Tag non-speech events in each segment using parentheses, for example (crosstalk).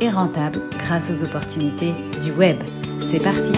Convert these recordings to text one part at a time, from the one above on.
et rentable grâce aux opportunités du web. C'est parti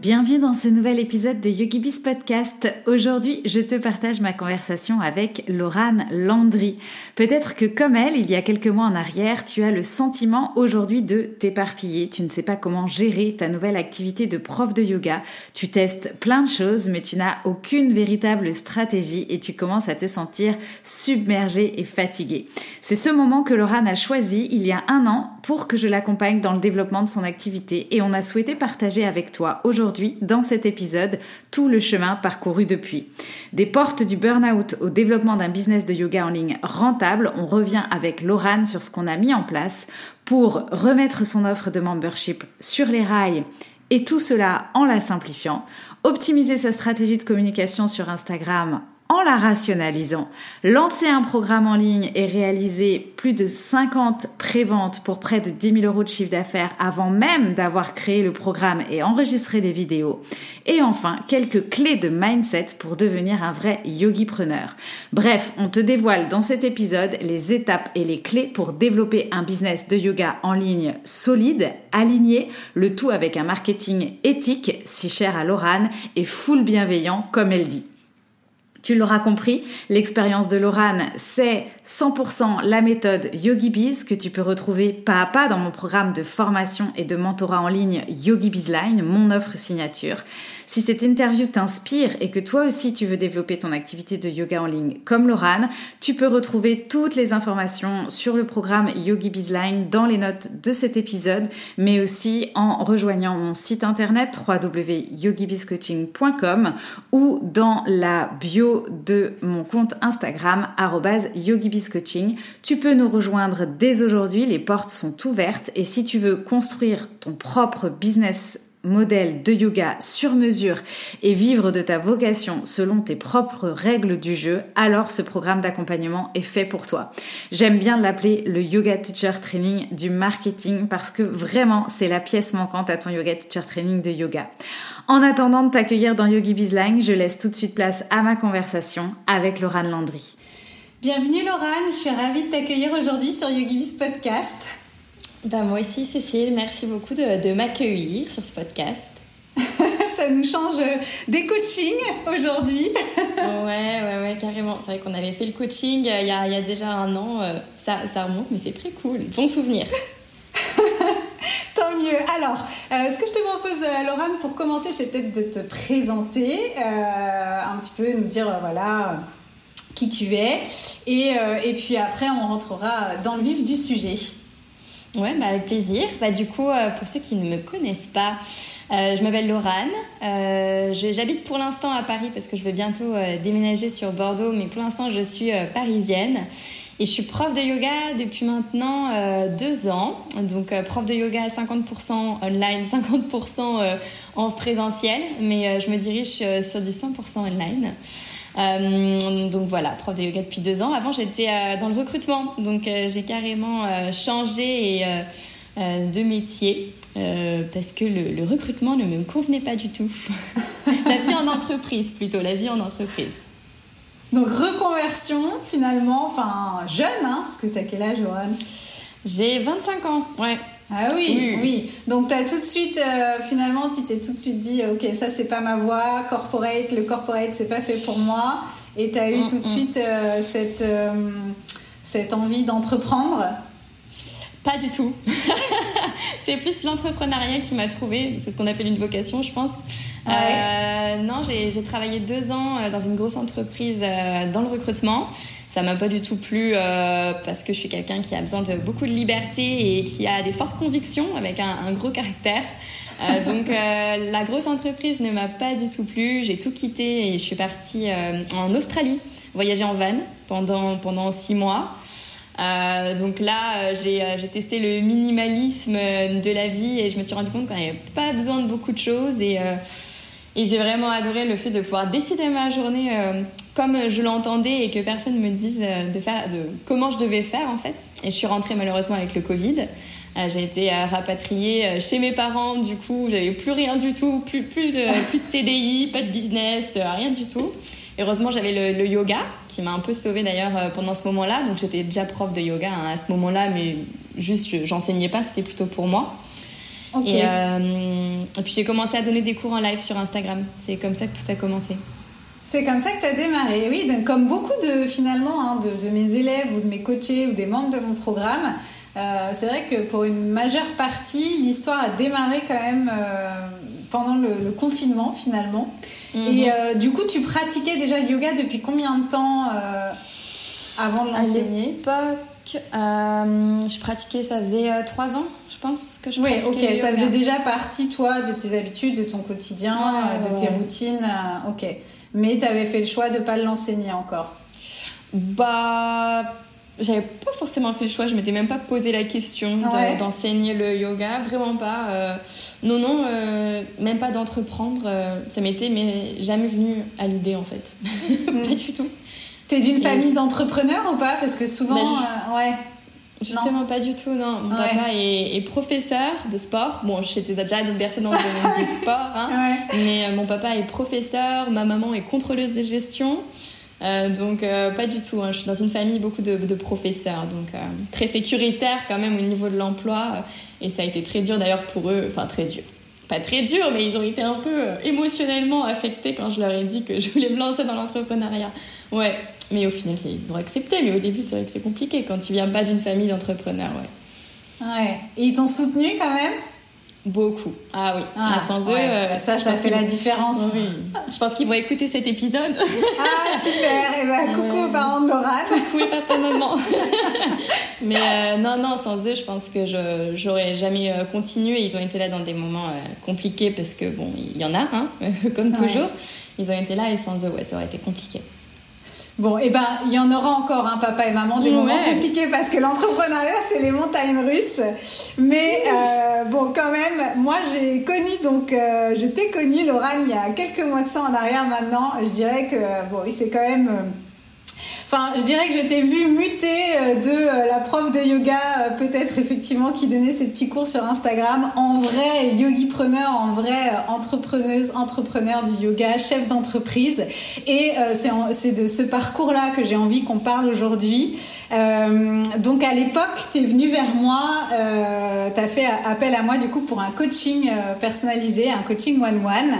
Bienvenue dans ce nouvel épisode de YogiBiz Podcast. Aujourd'hui, je te partage ma conversation avec Laurane Landry. Peut-être que comme elle, il y a quelques mois en arrière, tu as le sentiment aujourd'hui de t'éparpiller. Tu ne sais pas comment gérer ta nouvelle activité de prof de yoga. Tu testes plein de choses, mais tu n'as aucune véritable stratégie et tu commences à te sentir submergé et fatigué. C'est ce moment que Laurane a choisi il y a un an pour que je l'accompagne dans le développement de son activité et on a souhaité partager avec toi aujourd'hui dans cet épisode, tout le chemin parcouru depuis. Des portes du burn-out au développement d'un business de yoga en ligne rentable, on revient avec Laurane sur ce qu'on a mis en place pour remettre son offre de membership sur les rails et tout cela en la simplifiant, optimiser sa stratégie de communication sur Instagram en la rationalisant, lancer un programme en ligne et réaliser plus de 50 préventes pour près de 10 000 euros de chiffre d'affaires avant même d'avoir créé le programme et enregistré des vidéos. Et enfin, quelques clés de mindset pour devenir un vrai yogi-preneur. Bref, on te dévoile dans cet épisode les étapes et les clés pour développer un business de yoga en ligne solide, aligné, le tout avec un marketing éthique, si cher à Lorane, et full bienveillant, comme elle dit. Tu l'auras compris, l'expérience de Lorane, c'est 100% la méthode YogiBiz que tu peux retrouver pas à pas dans mon programme de formation et de mentorat en ligne YogiBizline, mon offre signature. Si cette interview t'inspire et que toi aussi tu veux développer ton activité de yoga en ligne comme Laurane, tu peux retrouver toutes les informations sur le programme Yogi Bizline dans les notes de cet épisode, mais aussi en rejoignant mon site internet www.yogibizcoaching.com ou dans la bio de mon compte Instagram @yogibizcoaching. Tu peux nous rejoindre dès aujourd'hui, les portes sont ouvertes et si tu veux construire ton propre business modèle de yoga sur mesure et vivre de ta vocation selon tes propres règles du jeu, alors ce programme d'accompagnement est fait pour toi. J'aime bien l'appeler le Yoga Teacher Training du marketing parce que vraiment c'est la pièce manquante à ton Yoga Teacher Training de yoga. En attendant de t'accueillir dans Yogi Bizline, je laisse tout de suite place à ma conversation avec Laurane Landry. Bienvenue Laurane, je suis ravie de t'accueillir aujourd'hui sur Yogi Biz Podcast. Bah, moi aussi, Cécile, merci beaucoup de, m'accueillir sur ce podcast. (laughs) ça nous change des coachings aujourd'hui. ouais, ouais, ouais, carrément. C'est vrai qu'on avait fait le coaching euh, il y, a, il y a déjà un an. Euh, ça, ça remonte, mais c'est très cool. Bon souvenir. (laughs) Tant mieux. Alors, euh, ce que je te propose, Laurent, pour commencer, c'est peut-être de te présenter, un petit peu, nous dire, voilà, qui tu es. Et, et puis après, on rentrera dans le vif du sujet. Ouais, bah avec plaisir. Bah, du coup, euh, pour ceux qui ne me connaissent pas, euh, je m'appelle Laurane. Euh, J'habite pour l'instant à Paris parce que je vais bientôt déménager sur Bordeaux, mais pour l'instant, je suis parisienne. Et je suis prof de yoga depuis maintenant deux ans. Donc, prof de yoga 50% online, (laughs) 50% en présentiel, mais je me dirige sur du 100% online. Euh, donc voilà, prof de yoga depuis deux ans. Avant, j'étais euh, dans le recrutement, donc euh, j'ai carrément changé de métier. parce que le, le, recrutement ne me convenait pas du tout. (laughs) la vie en entreprise plutôt, la vie en entreprise. Donc reconversion finalement, enfin jeune, hein, parce que tu as quel âge Laurent J'ai 25 ans, ouais. Ah oui, oui. Donc tu as tout de suite, euh, finalement, tu t'es tout de suite dit, ok, ça c'est pas ma voie, corporate, le corporate c'est pas fait pour moi. Et tu as eu mm, tout de mm. suite euh, cette, euh, cette envie d'entreprendre? Pas du tout. (laughs) c'est plus l'entrepreneuriat qui m'a trouvé. C'est ce qu'on appelle une vocation, je pense. non, j'ai travaillé deux ans dans une grosse entreprise dans le recrutement ça m'a pas du tout plu euh, parce que je suis quelqu'un qui a besoin de beaucoup de liberté et qui a des fortes convictions avec un, gros caractère. Euh, (laughs) donc euh, la grosse entreprise ne m'a pas du tout plu. J'ai tout quitté et je suis partie en Australie, voyager en van pendant, pendant six mois. donc là, j'ai testé le minimalisme de la vie et je me suis rendu compte qu'on n'avait pas besoin de beaucoup de choses et, et j'ai vraiment adoré le fait de pouvoir décider ma journée comme je l'entendais et que personne me dise de faire, de comment je devais faire en fait. Et je suis rentrée malheureusement avec le Covid. Euh, j'ai été euh, rapatriée euh, chez mes parents, du coup, j'avais plus rien du tout, plus, plus, de, (laughs) plus de CDI, pas de business, rien du tout. Heureusement, j'avais le, yoga qui m'a un peu sauvée d'ailleurs pendant ce moment-là. Donc, j'étais déjà prof de yoga hein, à ce moment-là, mais juste, j'enseignais pas, c'était plutôt pour moi. Et, et, puis, j'ai commencé à donner des cours en live sur Instagram. C'est comme ça que tout a commencé. C'est comme ça que tu as démarré. Oui, donc, comme beaucoup de finalement hein, de, de, mes élèves ou de mes coachés ou des membres de mon programme, euh, c'est vrai que pour une majeure partie, l'histoire a démarré quand même euh, pendant le, confinement finalement. Mhm. Et euh, du coup, tu pratiquais déjà le yoga depuis combien de temps avant de l'enseigner? Pas je pratiquais, ça faisait trois ans, je pense que je Oui, ok, ça faisait déjà partie, toi, de tes habitudes, de ton quotidien, de tes routines, ok. Mais tu avais fait le choix de ne pas l'enseigner encore Bah, j'avais pas forcément fait le choix, je m'étais même pas posé la question d'enseigner le yoga, vraiment pas. Euh, non, non, euh, même pas d'entreprendre, euh, ça m'était mais jamais venu à l'idée en fait. (laughs) Mm. pas du tout. T'es d'une famille d'entrepreneurs ou pas? Parce que souvent, bah, ouais. Justement, pas du tout, non. Mon papa est, professeur de sport. Bon, j'étais déjà bercée dans le domaine du (laughs) sport, hein, mais mon papa est professeur, ma maman est contrôleuse de gestion. Euh, donc euh, pas du tout. Hein. Je suis dans une famille beaucoup de, professeurs, donc euh, très sécuritaire quand même au niveau de l'emploi. et ça a été très dur d'ailleurs pour eux. Enfin très dur. Pas très dur, mais ils ont été un peu émotionnellement affectés quand je leur ai dit que je voulais me lancer dans l'entrepreneuriat. Ouais, mais au final ils ont accepté. Mais au début c'est vrai que c'est compliqué quand tu viens pas d'une famille d'entrepreneurs. Ouais. Ouais. Et ils t'ont soutenu quand même? Beaucoup. Ah oui. Ah, sans eux, euh, bah, ça, ça fait la différence. Oui. Je pense qu'ils vont écouter cet épisode. Ah super. Et eh ben, (laughs) coucou aux parents de Laura. Coucou papa maman. (laughs) (laughs) Mais euh, non non, sans eux, je pense que je j'aurais jamais euh, continué. Ils ont été là dans des moments compliqués parce que bon, il y en a, hein, comme toujours. Ils ont été là et sans eux, ouais, ça aurait été compliqué. Bon, et eh ben, il y en aura encore, hein, papa et maman, des moments compliqués parce que l'entrepreneuriat, c'est les montagnes russes. Mais euh, bon, quand même, moi, j'ai connu, donc, euh, je t'ai connu, Laurent, il y a quelques mois de ça en arrière maintenant. Je dirais que, bon, il s'est quand même euh, Enfin, je dirais que je t'ai vu muter euh, de euh, la prof de yoga, euh, peut-être effectivement, qui donnait ses petits cours sur Instagram, en vrai yogi-preneur, en vrai entrepreneuse, entrepreneur du yoga, chef d'entreprise. Et c'est de ce parcours-là que j'ai envie qu'on parle aujourd'hui. donc à l'époque, tu es venu vers moi, tu as fait appel à moi du coup pour un coaching personnalisé, un coaching one-one.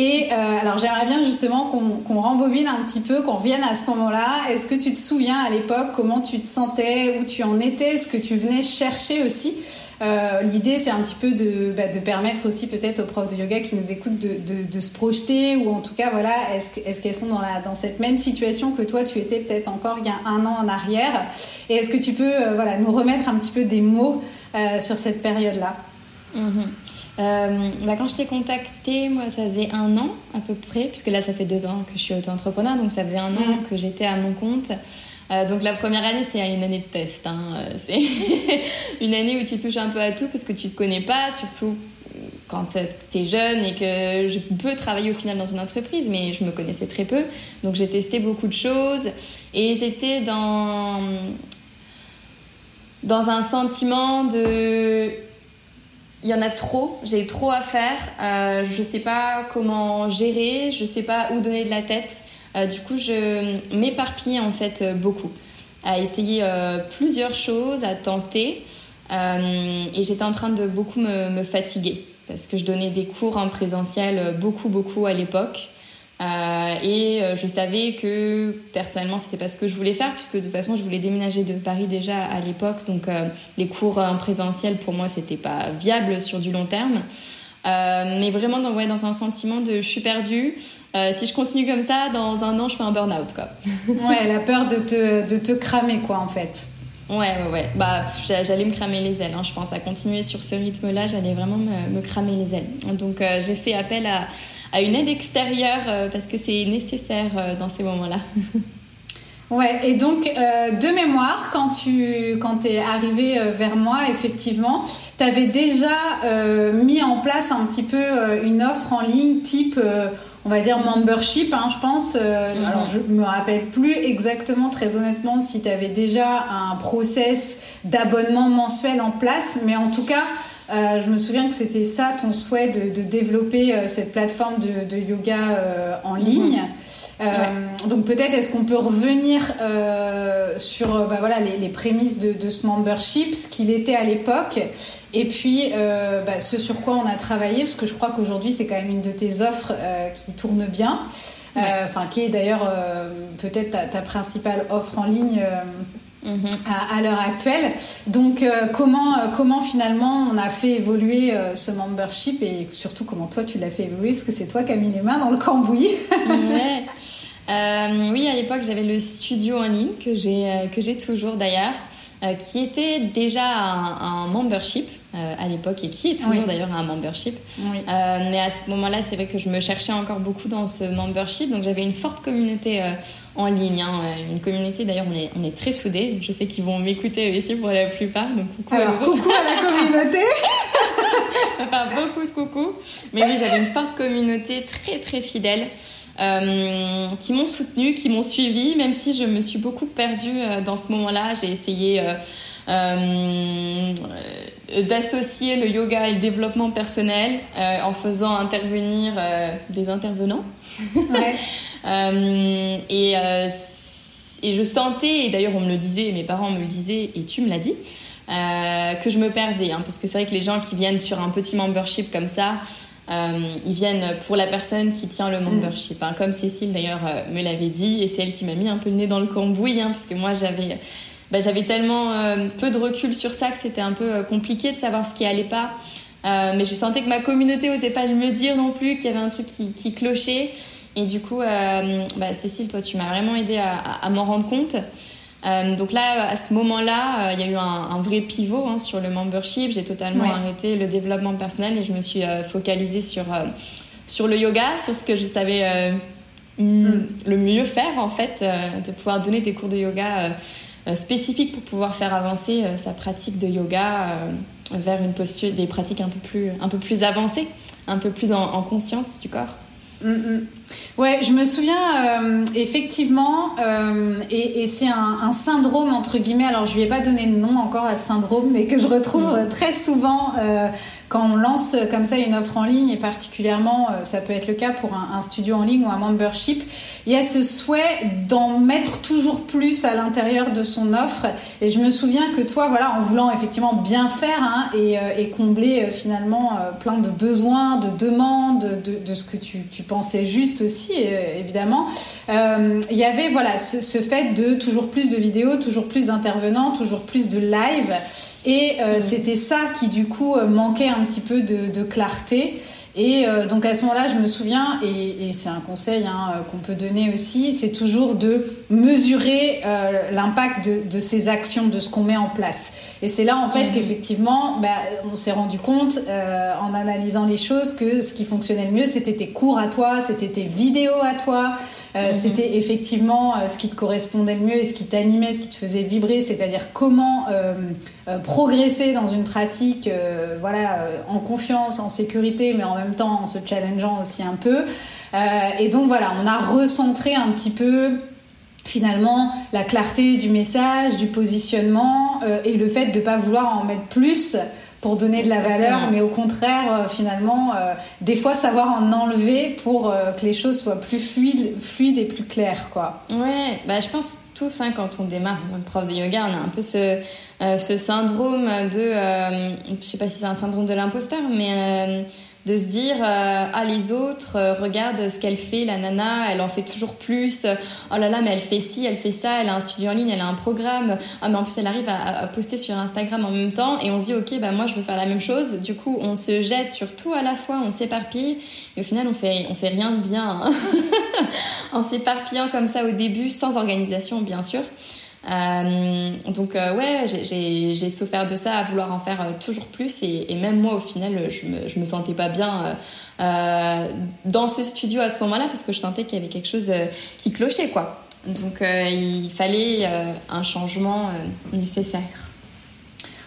Et euh, alors j'aimerais bien justement qu'on rembobine un petit peu, qu'on revienne à ce moment-là. Est-ce que tu te souviens à l'époque comment tu te sentais, où tu en étais, ce que tu venais chercher aussi? Euh, L'idée, c'est un petit peu de, bah, de permettre aussi peut-être aux profs de yoga qui nous écoutent de, se projeter, ou en tout cas, voilà, est-ce est qu'elles sont dans, cette même situation que toi, tu étais peut-être encore il y a un an en arrière? Et est-ce que tu peux euh, voilà, nous remettre un petit peu des mots sur cette période-là? Mm-hmm. Euh, bah, quand je t'ai contacté, moi, ça faisait un an à peu près, puisque là, ça fait deux ans que je suis auto-entrepreneur, donc ça faisait un an mm. que j'étais à mon compte. Euh, donc la première année, c'est une année de test. Hein. Euh, c'est (laughs) une année où tu touches un peu à tout parce que tu te connais pas, surtout quand tu es jeune et que je peux travailler au final dans une entreprise, mais je me connaissais très peu. Donc j'ai testé beaucoup de choses et j'étais dans, dans un sentiment de il y en a trop, j'ai trop à faire, euh, je sais pas comment gérer, je sais pas où donner de la tête. Euh, du coup, je m'éparpille en fait euh, beaucoup, à essayer euh, plusieurs choses, à tenter. et j'étais en train de beaucoup me, me, fatiguer parce que je donnais des cours en présentiel beaucoup, beaucoup à l'époque. Euh, et euh, je savais que personnellement c'était pas ce que je voulais faire puisque de toute façon je voulais déménager de Paris déjà à l'époque donc euh, les cours en présentiel pour moi c'était pas viable sur du long terme mais vraiment dans, ouais, dans un sentiment de je suis perdue si je continue comme ça dans un an je fais un burn out quoi (laughs) ouais la peur de te, de te cramer quoi en fait Ouais, ouais, ouais. Bah, j'allais me cramer les ailes. Hein. Je pense à continuer sur ce rythme-là, j'allais vraiment me, me, cramer les ailes. Donc, j'ai fait appel à, à une aide extérieure euh, parce que c'est nécessaire euh, dans ces moments-là. (laughs) Ouais, et donc euh, de mémoire, quand tu quand es arrivé euh, vers moi, effectivement, tu avais déjà euh, mis en place un petit peu une offre en ligne type, on va dire membership, hein, je pense. Mhm. Alors je me rappelle plus exactement, très honnêtement, si tu avais déjà un process d'abonnement mensuel en place, mais en tout cas. Je me souviens que c'était ça ton souhait de, développer cette plateforme de, yoga en ligne. Mhm. Euh, donc peut-être est-ce qu'on peut revenir euh, sur euh, bah, voilà, les, prémices de, ce membership, ce qu'il était à l'époque, et puis bah, ce sur quoi on a travaillé, parce que je crois qu'aujourd'hui c'est quand même une de tes offres qui tourne bien, enfin qui est d'ailleurs peut-être ta, principale offre en ligne. À, l'heure actuelle. Donc comment, comment finalement on a fait évoluer ce membership et surtout comment toi tu l'as fait évoluer? Parce que c'est toi qui as mis les mains dans le cambouis. (laughs) Euh, oui, à l'époque, j'avais le studio en ligne que j'ai euh, que toujours d'ailleurs, euh, qui était déjà un, membership à l'époque et qui est toujours d'ailleurs un membership. mais à ce moment-là, c'est vrai que je me cherchais encore beaucoup dans ce membership, donc j'avais une forte communauté en ligne, hein, une communauté d'ailleurs on est on est très soudés. Je sais qu'ils vont m'écouter ici pour la plupart, donc coucou à coucou à la (laughs) communauté. enfin beaucoup de coucou. Mais oui, j'avais une forte communauté très très fidèle. Euh, qui m'ont soutenu, qui m'ont suivi, même si je me suis beaucoup perdue euh, dans ce moment-là. J'ai essayé euh, d'associer le yoga et le développement personnel en faisant intervenir des intervenants. (laughs) et, et je sentais, et d'ailleurs on me le disait, mes parents me le disaient, et tu me l'as dit, que je me perdais. Hein, parce que c'est vrai que les gens qui viennent sur un petit membership comme ça, euh, ils viennent pour la personne qui tient le membership. Hein. Comme Cécile d'ailleurs euh, me l'avait dit, et c'est elle qui m'a mis un peu le nez dans le cambouis, hein, parce que moi j'avais bah, j'avais tellement euh, peu de recul sur ça que c'était un peu compliqué de savoir ce qui allait pas. mais je sentais que ma communauté n'osait pas me dire non plus qu'il y avait un truc qui, qui clochait. Et du coup, bah, Cécile, toi, tu m'as vraiment aidé à, à m'en rendre compte. Euh, donc là, à ce moment-là, euh, il y a eu un, vrai pivot hein, sur le membership. J'ai totalement arrêté le développement personnel et je me suis euh, focalisée sur, sur le yoga, sur ce que je savais mm. le mieux faire en fait, de pouvoir donner des cours de yoga spécifiques pour pouvoir faire avancer sa pratique de yoga vers une posture, des pratiques un peu plus, un peu plus avancées, un peu plus en conscience du corps. Mm, mm. Ouais, je me souviens euh, effectivement, euh, et, c'est un, syndrome entre guillemets. Alors, je lui ai pas donné de nom encore à ce syndrome, mais que je retrouve mm. très souvent euh, quand on lance comme ça une offre en ligne, et particulièrement, ça peut être le cas pour un, un studio en ligne ou un membership il y a ce souhait d'en mettre toujours plus à l'intérieur de son offre. Et je me souviens que toi, voilà, en voulant effectivement bien faire hein, et, euh, et, combler euh, finalement euh, plein de besoins, de demandes, de, de ce que tu, tu, pensais juste aussi, évidemment, il y avait voilà ce, ce, fait de toujours plus de vidéos, toujours plus d'intervenants, toujours plus de live. Et mm. c'était ça qui du coup manquait un petit peu de, de clarté. Et euh, donc à ce moment-là, je me souviens, et, c'est un conseil hein, euh, qu'on peut donner aussi, c'est toujours de mesurer euh, l'impact de, de, ces actions, de ce qu'on met en place. Et c'est là en fait mhm. qu'effectivement, bah, on s'est rendu compte en analysant les choses que ce qui fonctionnait le mieux, c'était tes cours à toi, c'était tes vidéos à toi, mhm. c'était effectivement ce qui te correspondait le mieux et ce qui t'animait, ce qui te faisait vibrer, c'est-à-dire comment progresser dans une pratique, voilà, en confiance, en sécurité, mais en même temps en se challengeant aussi un peu. Euh, et donc voilà, on a recentré un petit peu finalement la clarté du message, du positionnement euh, et le fait de ne pas vouloir en mettre plus pour donner de la valeur, mais au contraire, euh, finalement, des fois savoir en enlever pour que les choses soient plus fluides, fluides et plus claires, quoi. Ouais, bah je pense tous, hein, quand on démarre en prof de yoga, on a un peu ce, ce syndrome de, je sais pas si c'est un syndrome de l'imposteur, mais de se dire euh, ah les autres euh, regarde ce qu'elle fait la nana elle en fait toujours plus. Oh là là mais elle fait ci elle fait ça elle a un studio en ligne elle a un programme. Ah mais en plus elle arrive à, poster sur Instagram en même temps et on se dit ok bah moi je veux faire la même chose. Du coup on se jette sur tout à la fois on s'éparpille et au final on fait on fait rien de bien hein. (laughs) en s'éparpillant comme ça au début sans organisation bien sûr euh, donc euh, ouais, j'ai souffert de ça, à vouloir en faire euh, toujours plus, et, même moi au final, je me, je me sentais pas bien dans ce studio à ce moment-là parce que je sentais qu'il y avait quelque chose qui clochait quoi. Donc il fallait un changement nécessaire.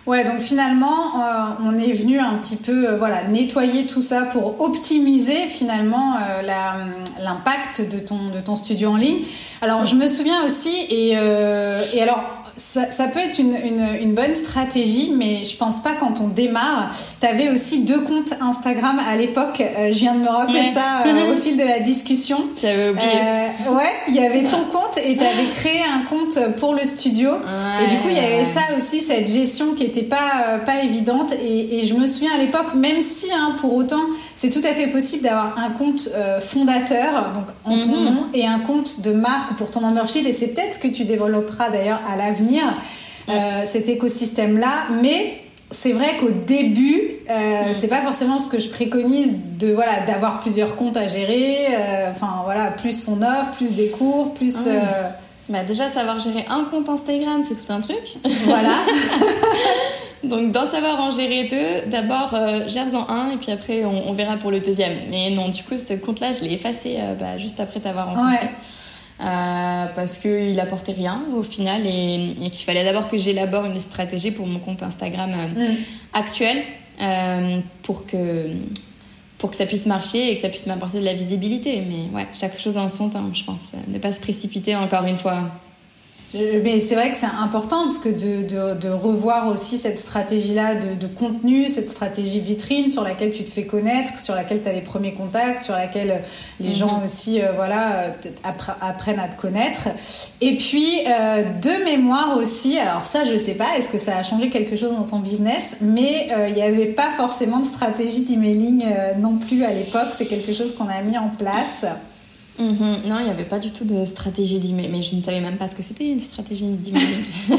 Ouais, donc finalement, euh, on est venu un petit peu euh, voilà, nettoyer tout ça pour optimiser finalement euh, l'impact de ton, de ton studio en ligne. Alors, je me souviens aussi, et, et alors, ça, peut être une, une, bonne stratégie, mais je pense pas quand on démarre. Tu avais aussi deux comptes Instagram à l'époque. Euh, je viens de me rappeler ça euh, (laughs) au fil de la discussion. J'avais oublié. Euh, ouais, il y avait ton compte et tu avais (laughs) créé un compte pour le studio. et du coup, il y avait ça aussi, cette gestion qui était pas, pas évidente. Et, et, je me souviens à l'époque, même si hein, pour autant, c'est tout à fait possible d'avoir un compte fondateur, donc en ton mhm. nom, et un compte de marque pour ton membership. Et c'est peut-être ce que tu développeras d'ailleurs à l'avenir euh, cet écosystème-là. Mais c'est vrai qu'au début, euh, mm. c'est pas forcément ce que je préconise de voilà d'avoir plusieurs comptes à gérer. Euh, enfin voilà, plus son offre, plus des cours, plus. Ah bah, déjà savoir gérer un compte Instagram, c'est tout un truc. Voilà. (laughs) Donc d'en savoir en gérer deux, d'abord gère-en un et puis après on, verra pour le deuxième. Mais non, du coup ce compte-là, je l'ai effacé bah, juste après t'avoir rencontré. Euh, parce qu'il apportait rien au final et, qu'il fallait d'abord que j'élabore une stratégie pour mon compte Instagram euh, mm. actuel euh, pour que pour que ça puisse marcher et que ça puisse m'apporter de la visibilité. Mais ouais, chaque chose en son temps, je pense. Ne pas se précipiter encore une fois. Euh, mais c'est vrai que c'est important parce que de, de, de, revoir aussi cette stratégie-là de, de, contenu, cette stratégie vitrine sur laquelle tu te fais connaître, sur laquelle tu as les premiers contacts, sur laquelle les mhm. gens aussi euh, voilà, apprennent à te connaître. Et puis, euh, de mémoire aussi, alors ça je sais pas, est-ce que ça a changé quelque chose dans ton business, mais il n'y avait pas forcément de stratégie d'emailing non plus à l'époque, c'est quelque chose qu'on a mis en place. Mhm. Non, il n'y avait pas du tout de stratégie d'email, mais je ne savais même pas ce que c'était une stratégie d'emailing. (laughs)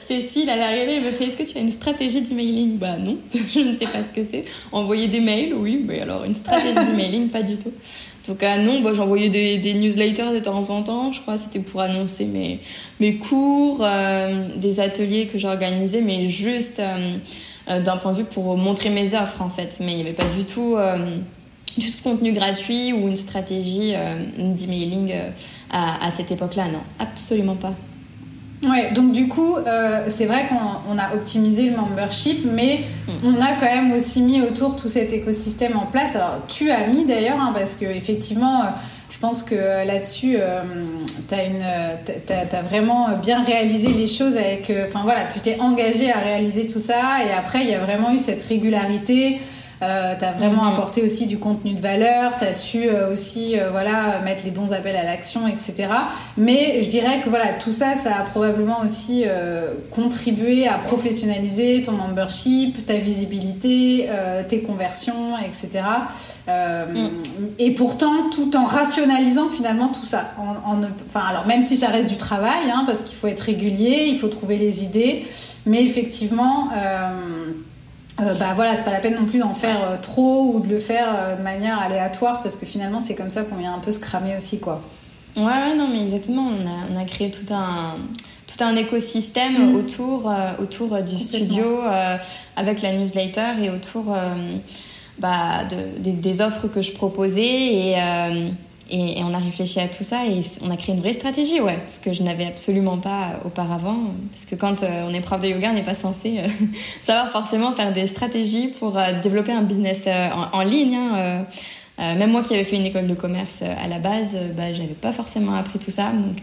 Cécile, elle est arrivée, elle me fait Est-ce que tu as une stratégie d'emailing? Bah non, (laughs) je ne sais pas ce que c'est. Envoyer des mails, oui, mais alors une stratégie d'emailing, pas du tout. En tout cas, non, bah, j'envoyais des, newsletters de temps en temps, je crois, c'était pour annoncer mes, mes cours, euh, des ateliers que j'organisais, mais juste euh, euh, d'un point de vue pour montrer mes offres en fait. Mais il n'y avait pas du tout du contenu gratuit ou une stratégie euh, d'emailing euh, à, cette époque-là. Non, absolument pas. Ouais, donc du coup, euh, c'est vrai qu'on a optimisé le membership, mais mm. on a quand même aussi mis autour tout cet écosystème en place. Alors, tu as mis d'ailleurs, hein, parce que effectivement, je pense que là-dessus, tu as, as, vraiment bien réalisé les choses avec. Enfin voilà, tu t'es engagé à réaliser tout ça, et après, il y a vraiment eu cette régularité. Euh, tu as vraiment mhm. apporté aussi du contenu de valeur, tu as su euh, aussi euh, voilà, mettre les bons appels à l'action, etc. Mais je dirais que voilà, tout ça, ça a probablement aussi contribué à professionnaliser ton membership, ta visibilité, tes conversions, etc. Mm. Et pourtant, tout en rationalisant finalement tout ça. En, enfin, alors même si ça reste du travail, hein, parce qu'il faut être régulier, il faut trouver les idées, mais effectivement... Euh, bah voilà, c'est pas la peine non plus d'en faire euh, trop ou de le faire euh, de manière aléatoire parce que finalement c'est comme ça qu'on vient un peu se cramer aussi quoi. Ouais, non mais exactement, on a, on a créé tout un tout un écosystème mm. autour autour du studio avec la newsletter et autour bah, de, des, des, offres que je proposais et et, on a réfléchi à tout ça et on a créé une vraie stratégie, ouais, ce que je n'avais absolument pas auparavant. Parce que quand euh, on est prof de yoga, on n'est pas censé euh, (laughs) savoir forcément faire des stratégies pour euh, développer un business en, ligne. Hein, même moi qui avais fait une école de commerce à la base, bah, j'avais pas forcément appris tout ça. Donc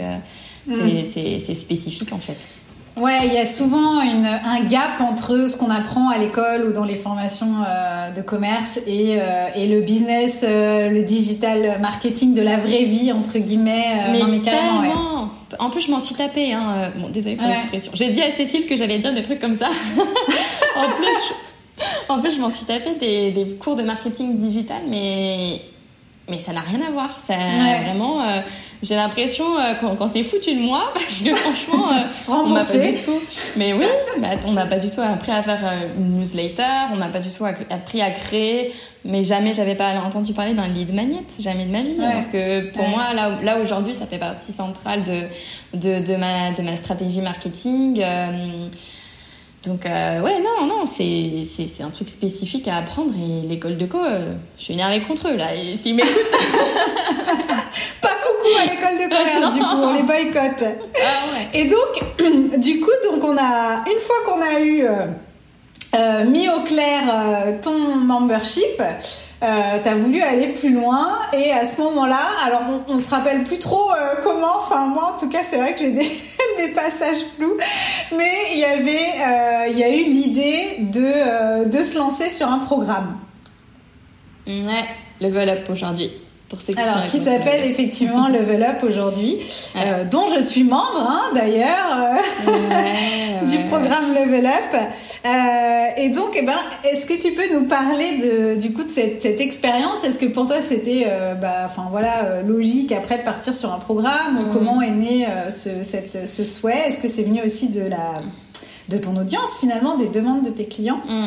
mm. c'est spécifique en fait. Ouais, il y a souvent une, un gap entre ce qu'on apprend à l'école ou dans les formations euh, de commerce et, euh, et le business, euh, le digital marketing de la vraie vie, entre guillemets. mais, non, mais tellement En plus, je m'en suis tapée. Hein. Bon, désolée pour l'expression. J'ai dit à Cécile que j'allais dire des trucs comme ça. (laughs) en, plus, je, en plus, je m'en suis tapée des, des cours de marketing digital, mais mais ça n'a rien à voir. Ça vraiment, euh, j'ai l'impression euh, quand, c'est foutu de moi, (laughs) parce que franchement, euh, (laughs) on m'a pas du tout. Mais oui, on m'a pas du tout appris à faire une newsletter, on m'a pas du tout appris à créer. Mais jamais j'avais pas entendu parler d'un lead magnet, jamais de ma vie. Alors que pour moi, là, là aujourd'hui, ça fait partie centrale de, de, de, ma, de ma stratégie marketing. Donc, euh, ouais, non, non, c'est, c'est, un truc spécifique à apprendre. Et l'école de co, euh, je suis énervée contre eux, là. Et s'ils m'écoutent. (laughs) pas coucou à l'école de commerce, du coup, on les boycotte. Ah ouais. Et donc, (clears throat) du coup, donc on a, une fois qu'on a eu euh, mis au clair ton membership, euh, t'as voulu aller plus loin et à ce moment-là, alors on, on se rappelle plus trop euh, comment, enfin moi en tout cas c'est vrai que j'ai (laughs) des, passages flous, mais il y avait, euh, il y a eu l'idée de, de se lancer sur un programme. Ouais, level up aujourd'hui. Pour ceux qui Alors, sont qui s'appelle effectivement (laughs) Level Up aujourd'hui, euh, dont je suis membre hein, d'ailleurs. euh, (laughs) Ouais, du programme Level Up. Euh, et donc, eh ben, est-ce que tu peux nous parler de, du coup de cette, cette expérience? Est-ce que pour toi c'était, bah, enfin voilà, logique après de partir sur un programme? Mhm. Comment est né ce, cette, ce souhait? Est-ce que c'est venu aussi de la, de ton audience finalement, des demandes de tes clients? Mm.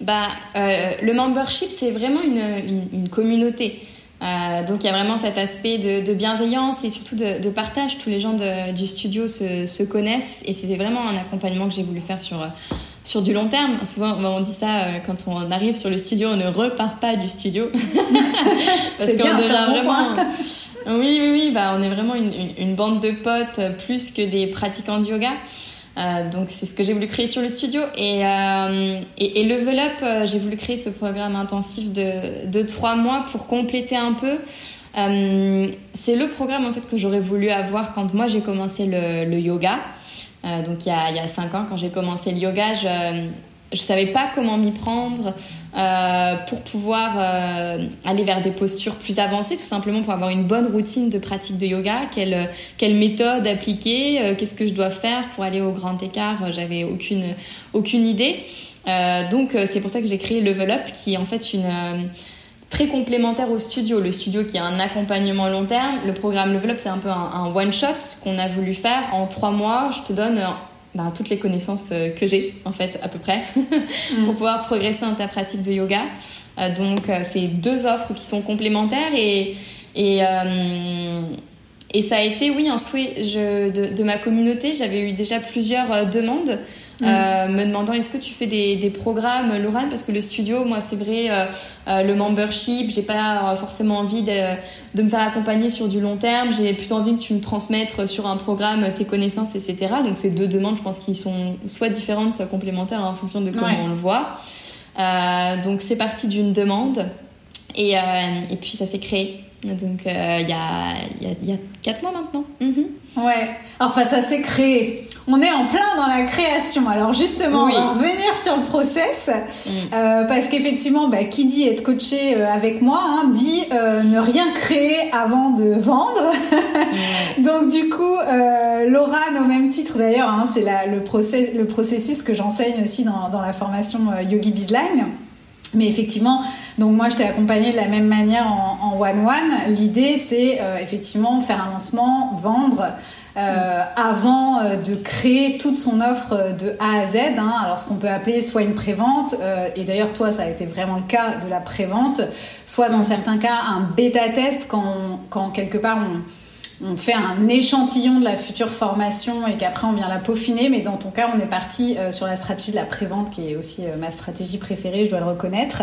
Bah, euh, le membership, c'est vraiment une, une, une communauté. Euh, donc il y a vraiment cet aspect de, de bienveillance et surtout de, de partage. Tous les gens de- du studio se, se connaissent et c'était vraiment un accompagnement que j'ai voulu faire sur, sur du long terme. Souvent on dit ça euh, quand on arrive sur le studio, on ne repart pas du studio. (laughs) Parce qu'on devient vraiment... Oui, oui, oui, bah, on est vraiment une, une, une bande de potes euh, plus que des pratiquants de yoga. Euh, donc c'est ce que j'ai voulu créer sur le studio et, euh, et, et Level Up, euh, j'ai voulu créer ce programme intensif de, de trois mois pour compléter un peu. C'est le programme en fait que j'aurais voulu avoir quand moi j'ai commencé le, yoga. Donc il y, a, il y a cinq ans quand j'ai commencé le yoga, je je savais pas comment m'y prendre euh, pour pouvoir euh, aller vers des postures plus avancées, tout simplement pour avoir une bonne routine de pratique de yoga, quelle, méthode appliquer, euh, qu'est-ce que je dois faire pour aller au grand écart, j'avais aucune, aucune idée. Donc c'est pour ça que j'ai créé Level Up, qui est en fait une... très complémentaire au studio. Le studio qui a un accompagnement long terme. Le programme Level Up, c'est un peu un, un one-shot qu'on a voulu faire. En trois mois, je te donne bah, toutes les connaissances euh, que j'ai, en fait, à peu près, (laughs) pour pouvoir progresser dans ta pratique de yoga. Euh, donc, euh, c'est deux offres qui sont complémentaires et, et, euh, et ça a été, oui, un souhait je, de, de ma communauté. J'avais eu déjà plusieurs euh, euh, me demandant est-ce que tu fais des, des programmes, Laurent? Parce que le studio, moi, c'est vrai, euh, euh, le membership, j'ai pas forcément envie de, de me faire accompagner sur du long terme. J'ai plutôt envie que tu me transmettes sur un programme tes connaissances, etc. Donc, c'est deux demandes, je pense, qui sont soit différentes, soit complémentaires hein, en fonction de comment Ouais. on le voit. Donc, c'est parti d'une demande. Et, et puis, ça s'est créé. Donc, euh, il y, a, y, a, y a quatre mois maintenant. Mhm. Ouais. Enfin, ça s'est créé. On est en plein dans la création. Alors justement, Oui. on va revenir sur le process. Mm. Euh, parce qu'effectivement, bah, qui dit être coaché euh, avec moi, hein, dit ne rien créer avant de vendre. (laughs) Donc du coup, Laurane, au même titre d'ailleurs, hein, c'est le, process, le processus que j'enseigne aussi dans, dans la formation Yogi Bizline. Mais effectivement, donc moi je t'ai accompagnée de la même manière en one-one. L'idée c'est euh, effectivement faire un lancement, vendre. euh, avant euh, de créer toute son offre de A à Z, hein, alors ce qu'on peut appeler soit une prévente, euh, et d'ailleurs toi ça a été vraiment le cas de la prévente, soit dans certains cas un bêta-test quand, on- quand quelque part on, on fait un échantillon de la future formation et qu'après on vient la peaufiner. Mais dans ton cas, on est parti euh, sur la stratégie de la prévente, qui est aussi euh, ma stratégie préférée, je dois le reconnaître.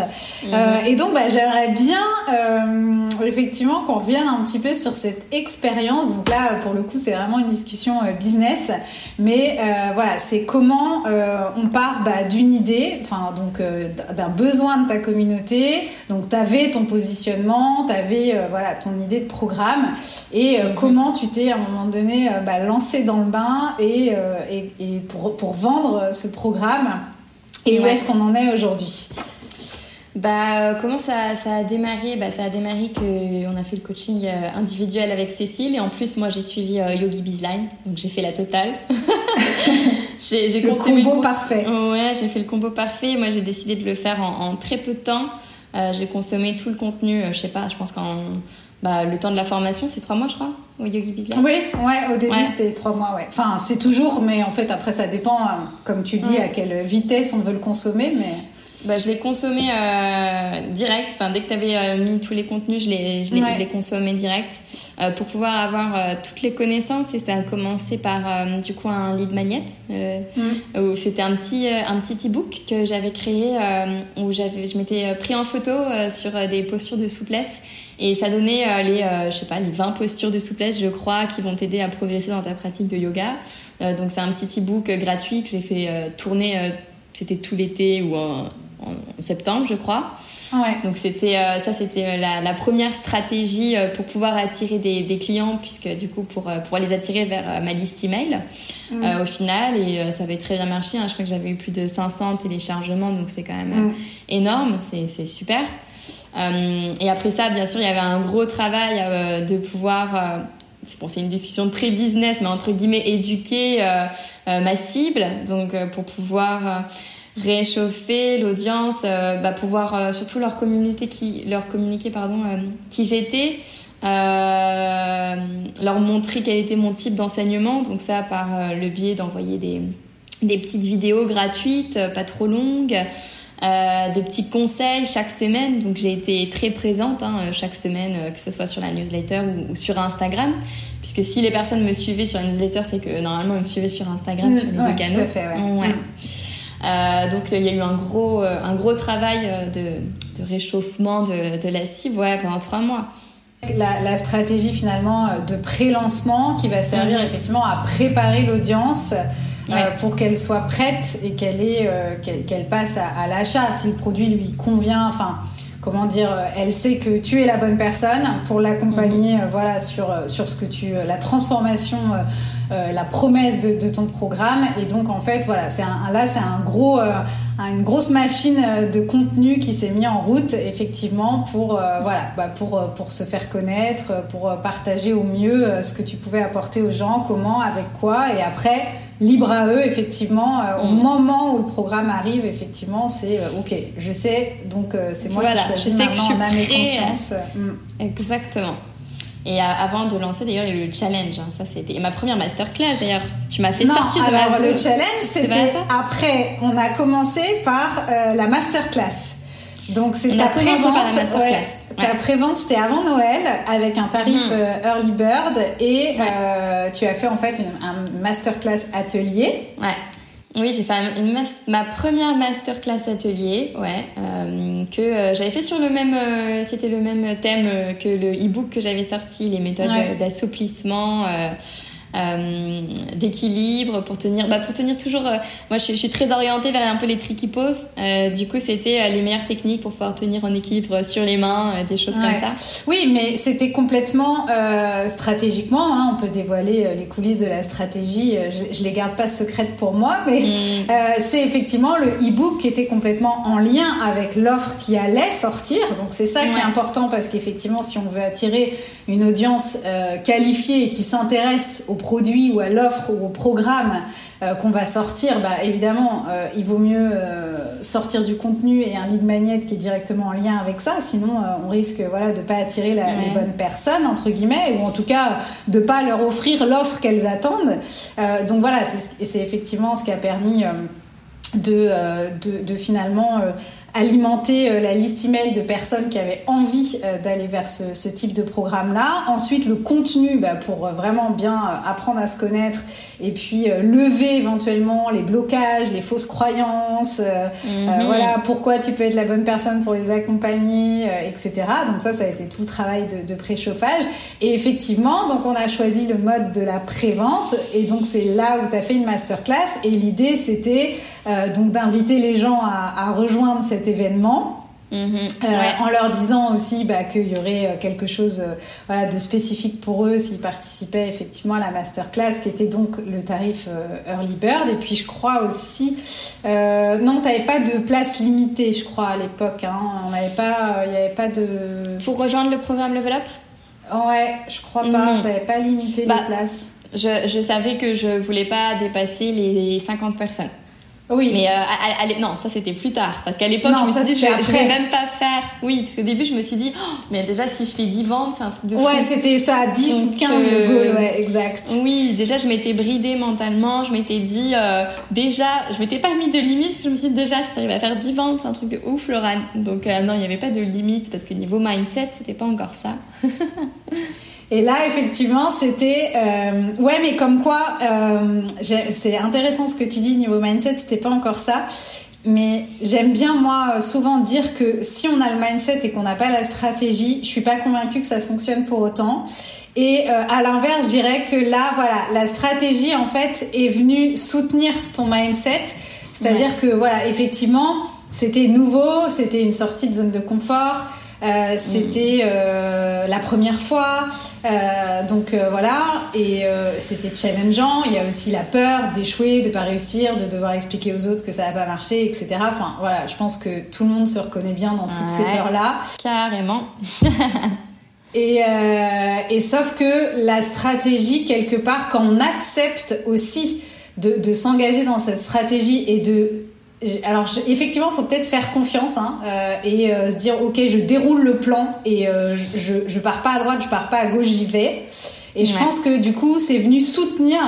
Euh, et donc, bah, j'aimerais bien euh, effectivement qu'on revienne un petit peu sur cette expérience. Donc là, pour le coup, c'est vraiment une discussion business. Mais euh, voilà, c'est comment euh, on part bah, d'une idée, enfin donc euh, d'un besoin de ta communauté. Donc, tu avais ton positionnement, tu avais voilà ton idée de programme et euh, comment tu t'es à un moment donné euh, bah, lancé dans le bain et, euh, et, et pour, pour vendre ce programme. Et où est-ce qu'on en est aujourd'hui? Bah, euh, comment ça, ça a démarré? Bah, Ça a démarré qu'on a fait le coaching euh, individuel avec Cécile et en plus, moi, j'ai suivi euh, Yogi Bizline, donc j'ai fait la totale. (laughs) j'ai j'ai Le combo le- parfait. Ouais, j'ai fait le combo parfait. Moi, j'ai décidé de le faire en, en très peu de temps. Euh, j'ai consommé tout le contenu, euh, je sais pas, je pense qu'en bah, le temps de la formation, c'est trois mois, je crois, au Yogi Bizline. Oui, ouais, au début Ouais. c'était trois mois, ouais. Enfin, c'est toujours, mais en fait après ça dépend, euh, comme tu dis, Ouais. à quelle vitesse on veut le consommer, mais bah, je l'ai consommé euh, direct. Enfin, dès que tu avais euh, mis tous les contenus, je l'ai, je l'ai, consommé direct euh, pour pouvoir avoir toutes les connaissances. Et ça a commencé par du coup un lead magnet mm. où c'était un petit un petit ebook que j'avais créé où j'avais je m'étais pris en photo sur des postures de souplesse et ça donnait les je sais pas les 20 postures de souplesse je crois qui vont t'aider à progresser dans ta pratique de yoga. donc c'est un petit ebook gratuit que j'ai fait tourner c'était tout l'été ou en, en septembre, je crois. Ouais. Donc c'était euh, ça, c'était euh, la, la, première stratégie euh, pour pouvoir attirer des, des, clients, puisque du coup pour pour les attirer vers ma liste email mm. au final et ça avait très bien marché. Hein. Je crois que j'avais eu plus de 500 téléchargements, donc c'est quand même mm. énorme, c'est super. Et après ça, bien sûr, il y avait un gros travail de pouvoir c'est bon, une discussion très business, mais entre guillemets éduquer ma cible, donc pour pouvoir réchauffer l'audience, euh, bah, pouvoir euh, surtout leur communiquer qui, pardon, euh, qui j'étais, leur montrer quel était mon type d'enseignement. Donc ça par le biais d'envoyer des, des petites vidéos gratuites, pas trop longues. Des petits conseils chaque semaine. Donc j'ai été très présente hein, chaque semaine, que ce soit sur la newsletter ou, sur Instagram. Puisque si les personnes me suivaient sur la newsletter, c'est que normalement ils me suivaient sur Instagram, mmh, sur les deux canaux. Tout à fait, ouais. Mmh. Euh, donc il y a eu un gros, euh, un gros travail euh, de, de réchauffement de, de, la cible ouais, pendant trois mois. La, la stratégie finalement de pré-lancement qui va servir mhm. effectivement à préparer l'audience pour qu'elle soit prête et qu'elle qu'elle passe à, à l'achat si le produit lui convient. Enfin, comment dire, elle sait que tu es la bonne personne pour l'accompagner, mhm. voilà, sur sur ce que tu, la transformation euh, la promesse de, ton programme. Et donc, en fait, voilà, c'est un, là, c'est un gros, euh, une grosse machine euh, de contenu qui s'est mis en route, effectivement, pour, voilà, bah, pour, pour se faire connaître, pour partager au mieux ce que tu pouvais apporter aux gens, comment, avec quoi. Et après, libre à eux, effectivement, au mm. moment où le programme arrive, effectivement, c'est OK, je sais, donc c'est moi voilà, qui choisis je sais maintenant que je suis en conscience. Mm. Exactement. Et avant de lancer, d'ailleurs, il y a eu le challenge. Hein, ça, c'était ma première masterclass. D'ailleurs, tu m'as fait sortir de alors, ma le challenge, c'était après. On a commencé par euh, la masterclass. Donc, c'est ta prévente. Ouais, ta prévente, c'était avant Noël avec un tarif mhm. euh, early bird et euh, tu as fait en fait une, un masterclass atelier. Ouais. Oui, j'ai fait une ma première masterclass atelier, ouais, euh, que euh, j'avais fait sur le même, euh, c'était le même thème que le e-book que j'avais sorti, les méthodes d'assouplissement. Euh, d'équilibre pour tenir bah pour tenir toujours euh, moi je, suis très orientée vers un peu les tricky poses euh, du coup c'était les meilleures techniques pour pouvoir tenir en équilibre sur les mains des choses comme ça. Oui mais c'était complètement stratégiquement hein, on peut dévoiler les coulisses de la stratégie. Je, je les garde pas secrètes pour moi mais mm. c'est effectivement le e-book qui était complètement en lien avec l'offre qui allait sortir. Donc c'est ça qui est important parce qu'effectivement si on veut attirer une audience qualifiée et qui s'intéresse au produit ou à l'offre ou au programme euh, qu'on va sortir, bah, évidemment, euh, il vaut mieux euh, sortir du contenu et un lead magnet qui est directement en lien avec ça. Sinon, on risque voilà, de ne pas attirer les bonnes personnes, entre guillemets, ou en tout cas de ne pas leur offrir l'offre qu'elles attendent. donc voilà, c'est effectivement ce qui a permis de, de, de, finalement alimenter euh, la liste email de personnes qui avaient envie euh, d'aller vers ce, ce, type de programme-là. Ensuite, le contenu bah, pour euh, vraiment bien apprendre à se connaître et puis lever éventuellement les blocages, les fausses croyances. Mhm. voilà, pourquoi tu peux être la bonne personne pour les accompagner, etc. Donc ça, ça a été tout le travail de, de préchauffage. Et effectivement, donc on a choisi le mode de la prévente et donc c'est là où tu as fait une masterclass et l'idée c'était donc d'inviter les gens à, à rejoindre cette événement. Mhm. Euh, en leur disant aussi bah, qu'il y aurait euh, quelque chose euh, voilà, de spécifique pour eux s'ils participaient effectivement à la masterclass, qui était donc le tarif Early Bird. Et puis je crois aussi, non, tu n'avais pas de place limitée, je crois, à l'époque. Hein. On n'avait pas, il n'y avait pas de. Pour rejoindre le programme Level Up? Ouais, je crois pas. Tu n'avais pas limité bah, les places. Je, je savais que je voulais pas dépasser les 50 personnes. Oui. Mais euh, non, ça c'était plus tard. Parce qu'à l'époque, je me suis dit, je, je, vais même pas faire. Oui, parce qu'au début, je me suis dit, oh, mais déjà, si je fais 10 ventes, c'est un truc de fou. Ouais, c'était ça, 10 ou 15 euh, goal, ouais, exact. Oui, déjà, je m'étais bridée mentalement. Je m'étais dit, euh, déjà, je m'étais pas mis de limite, parce que je me suis dit, déjà, si t'arrives à faire 10 ventes, c'est un truc de ouf, Laurent. Donc, euh, non, il n'y avait pas de limite, parce que niveau mindset, c'était pas encore ça. (laughs) Et là, effectivement, c'était euh, ouais, mais comme quoi, euh, c'est intéressant ce que tu dis niveau mindset. C'était pas encore ça, mais j'aime bien moi souvent dire que si on a le mindset et qu'on n'a pas la stratégie, je suis pas convaincue que ça fonctionne pour autant. Et euh, à l'inverse, je dirais que là, voilà, la stratégie en fait est venue soutenir ton mindset. C'est-à-dire que voilà, effectivement, c'était nouveau, c'était une sortie de zone de confort. Euh, c'était euh, la première fois, euh, donc voilà, et c'était challengeant. Il y a aussi la peur d'échouer, de pas réussir, de devoir expliquer aux autres que ça va pas marcher, etc. Enfin voilà, je pense que tout le monde se reconnaît bien dans toutes ces peurs-là. Carrément. (laughs) Et, et, sauf que la stratégie, quelque part, quand on accepte aussi de, de s'engager dans cette stratégie et de alors effectivement, il faut peut-être faire confiance hein, euh, et euh, se dire ok, je déroule le plan et euh, je, je pars pas à droite, je pars pas à gauche, j'y vais. Et je pense que du coup, c'est venu soutenir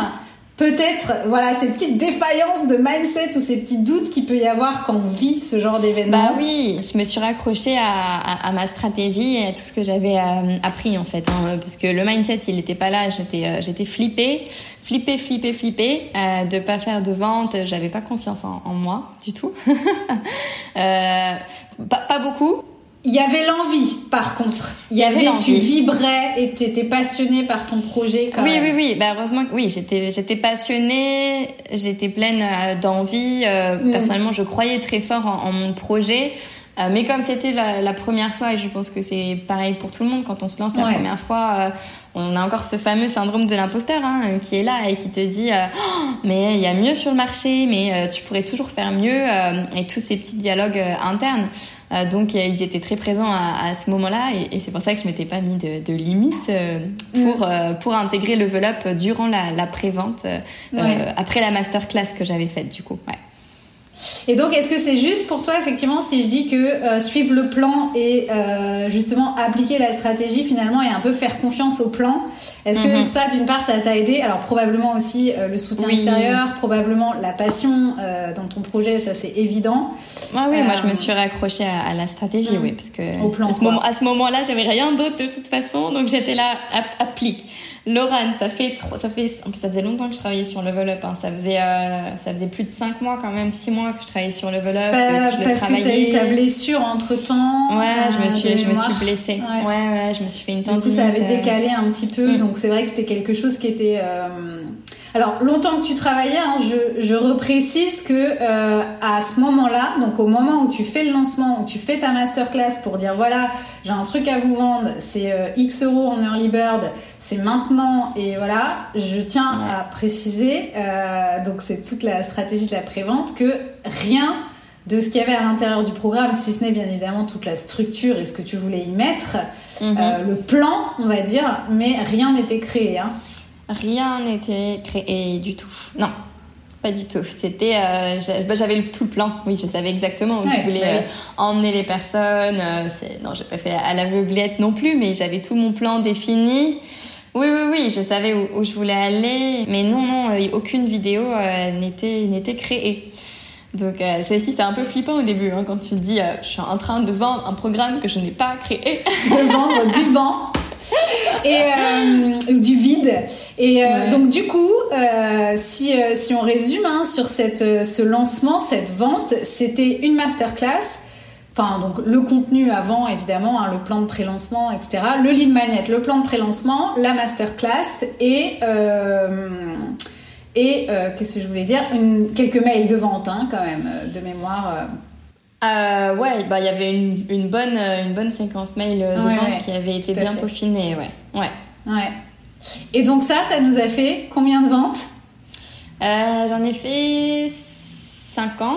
peut-être voilà ces petites défaillances de mindset ou ces petits doutes qu'il peut y avoir quand on vit ce genre d'événement. Bah oui, je me suis raccrochée à, ma stratégie et à tout ce que j'avais appris en fait, hein, parce que le mindset il n'était pas là, j'étais j'étais flippée flipper, flipper, flipper euh, de pas faire de vente. J'avais pas confiance en, moi du tout. (laughs) euh, pas, pas, beaucoup. Il y avait l'envie, par contre. Il y, avait, tu vibrais et tu étais passionnée par ton projet. Quand oui, oui, oui. Bah, heureusement, oui, j'étais, j'étais passionnée, j'étais pleine euh, d'envie. Euh, mm. Personnellement, je croyais très fort en, mon projet. Euh, mais comme c'était la, la, première fois, et je pense que c'est pareil pour tout le monde, quand on se lance la première fois, on a encore ce fameux syndrome de l'imposteur hein, qui est là et qui te dit euh, oh, mais il y a mieux sur le marché, mais euh, tu pourrais toujours faire mieux euh, et tous ces petits dialogues internes. donc ils étaient très présents à, ce moment-là et, c'est pour ça que je m'étais pas mis de, de limite pour mm. pour intégrer Level Up durant la, la pré-vente après la masterclass que j'avais faite du coup. Ouais. Et donc, est-ce que c'est juste pour toi, effectivement, si je dis que euh, suivre le plan et euh, justement appliquer la stratégie finalement et un peu faire confiance au plan, est-ce que mhm. ça, d'une part, ça t'a aidé? Alors, probablement aussi euh, le soutien extérieur, probablement la passion dans ton projet, ça c'est évident. Ah oui, moi je me suis raccrochée à, la stratégie, oui, parce que au plan, à ce, moment, là j'avais rien d'autre de toute façon, donc j'étais là, applique. Laurent, ça fait trop, ça fait, en plus, ça faisait longtemps que je travaillais sur Level Up. Hein. Ça faisait, euh, ça faisait plus de 5 mois quand même, 6 mois que je travaillais sur Level Up. Bah, que je parce travaillais. que t'as eu ta blessure entre temps. Ouais, je me suis, je me suis blessée. Ouais. ouais, je me suis fait une tendinite. Du coup, ça avait euh. décalé un petit peu, mm. donc c'est vrai que c'était quelque chose qui était. Euh... Alors longtemps que tu travaillais, hein, je, je reprécise que euh, à ce moment-là, donc au moment où tu fais le lancement, où tu fais ta masterclass pour dire voilà, j'ai un truc à vous vendre, c'est euh, X euros en early bird, c'est maintenant et voilà, je tiens à préciser, euh, donc c'est toute la stratégie de la prévente, que rien de ce qu'il y avait à l'intérieur du programme, si ce n'est bien évidemment toute la structure et ce que tu voulais y mettre, mhm. le plan, on va dire, mais rien n'était créé. Hein. Rien n'était créé du tout. Non, pas du tout. C'était, euh, bah, j'avais tout le plan. Oui, je savais exactement où je voulais euh, emmener les personnes. Euh, non, j'ai pas fait à l'aveuglette non plus, mais j'avais tout mon plan défini. Oui, oui, oui, je savais où, je voulais aller, mais non, non, aucune vidéo n'était n'était créée. Donc c'est aussi c'est un peu flippant au début hein, quand tu te dis je suis en train de vendre un programme que je n'ai pas créé. De vendre du vent (laughs) et euh, du vide. Et euh, donc du coup, euh, si, si on résume hein, sur cette, ce lancement, cette vente, c'était une masterclass. Enfin, donc le contenu avant, évidemment, hein, le plan de pré-lancement, etc. Le lead magnet, le plan de pré-lancement, la masterclass et et qu'est-ce que je voulais dire? Une, quelques mails de vente hein, quand même de mémoire euh, ouais, bah il y avait une, une, bonne une bonne séquence mail de vente qui avait été bien peaufinée, ouais. Ouais. Ouais. Et donc ça, ça nous a fait combien de ventes? Euh, J'en ai fait 50.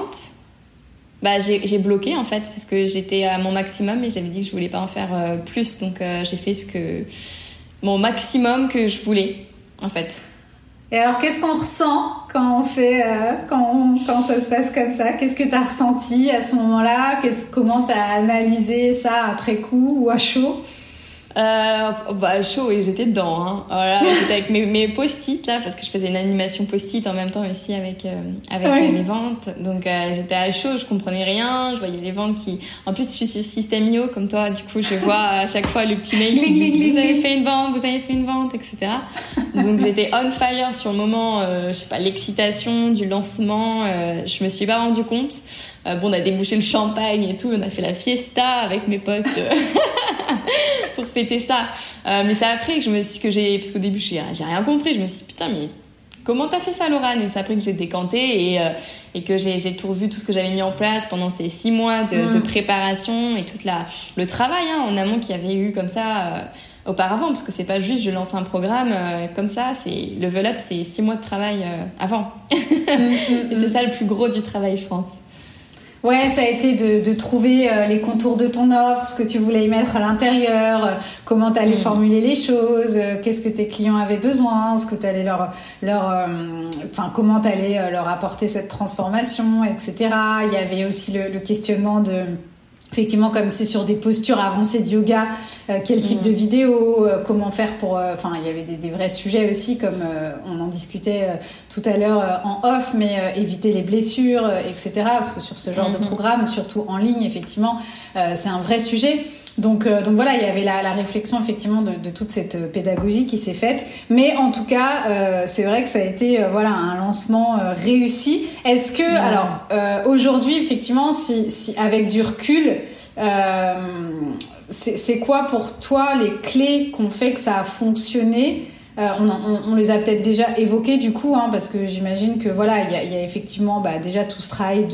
Bah j'ai bloqué en fait parce que j'étais à mon maximum et j'avais dit que je voulais pas en faire euh, plus, donc euh, j'ai fait ce que mon maximum que je voulais en fait. Et alors, qu'est-ce qu'on ressent quand on fait, euh, quand, quand ça se passe comme ça? Qu'est-ce que tu as ressenti à ce moment-là? Comment tu as analysé ça après coup ou à chaud? Euh, bah, chaud et j'étais dedans. Hein. Voilà, (laughs) j'étais avec mes, mes post-it là parce que je faisais une animation post-it en même temps aussi avec euh, avec euh, les ventes. Donc euh, j'étais à chaud, je comprenais rien, je voyais les ventes qui. En plus, je suis sur système IO comme toi, du coup, je vois à chaque fois le petit mail qui dit vous avez fait une vente, vous avez fait une vente, etc. Donc j'étais on fire sur le moment, je sais pas, l'excitation du lancement. je me suis pas rendu compte. bon, on a débouché le champagne et tout, on a fait la fiesta avec mes potes. (laughs) (laughs) pour fêter ça. Euh, mais c'est après que je me suis, que j'ai, parce qu'au début, j'ai, rien compris. Je me suis dit, putain, mais comment t'as fait ça, Laurane? Et c'est après que j'ai décanté et, euh, et que j'ai, tout revu, tout ce que j'avais mis en place pendant ces six mois de, mm. préparation et tout la, le travail hein, en amont qu'il y avait eu comme ça. Euh, auparavant, parce que c'est pas juste je lance un programme comme ça, c'est level up, c'est six mois de travail avant. (laughs) Mm, mm, et c'est ça le plus gros du travail, je pense. Ouais, ça a été de, de trouver euh, les contours de ton offre, ce que tu voulais y mettre à l'intérieur, euh, comment tu allais mm. formuler les choses, euh, qu'est-ce que tes clients avaient besoin, ce que tu allais leur, leur, enfin comment tu allais leur apporter cette transformation, etc. Il y avait aussi le, le questionnement de Effectivement, comme c'est sur des postures avancées de yoga, euh, quel type de mm. vidéo, euh, comment faire pour... Euh, enfin, il y avait des, des, vrais sujets aussi, comme on en discutait tout à l'heure en off, mais éviter les blessures, etc. Parce que sur ce genre de mm-hmm. programme, surtout en ligne, effectivement, c'est un vrai sujet. Donc, euh, donc voilà, il y avait la, la réflexion effectivement de, de, toute cette euh, pédagogie qui s'est faite. Mais en tout cas, euh, c'est vrai que ça a été euh, voilà un lancement réussi. Est-ce que alors aujourd'hui effectivement, si, si, avec du recul, c'est quoi pour toi les clés qu'on fait que ça a fonctionné euh, on, les a peut-être déjà évoqués du coup, hein, parce que j'imagine que voilà, il y a, effectivement bah, déjà tout ce travail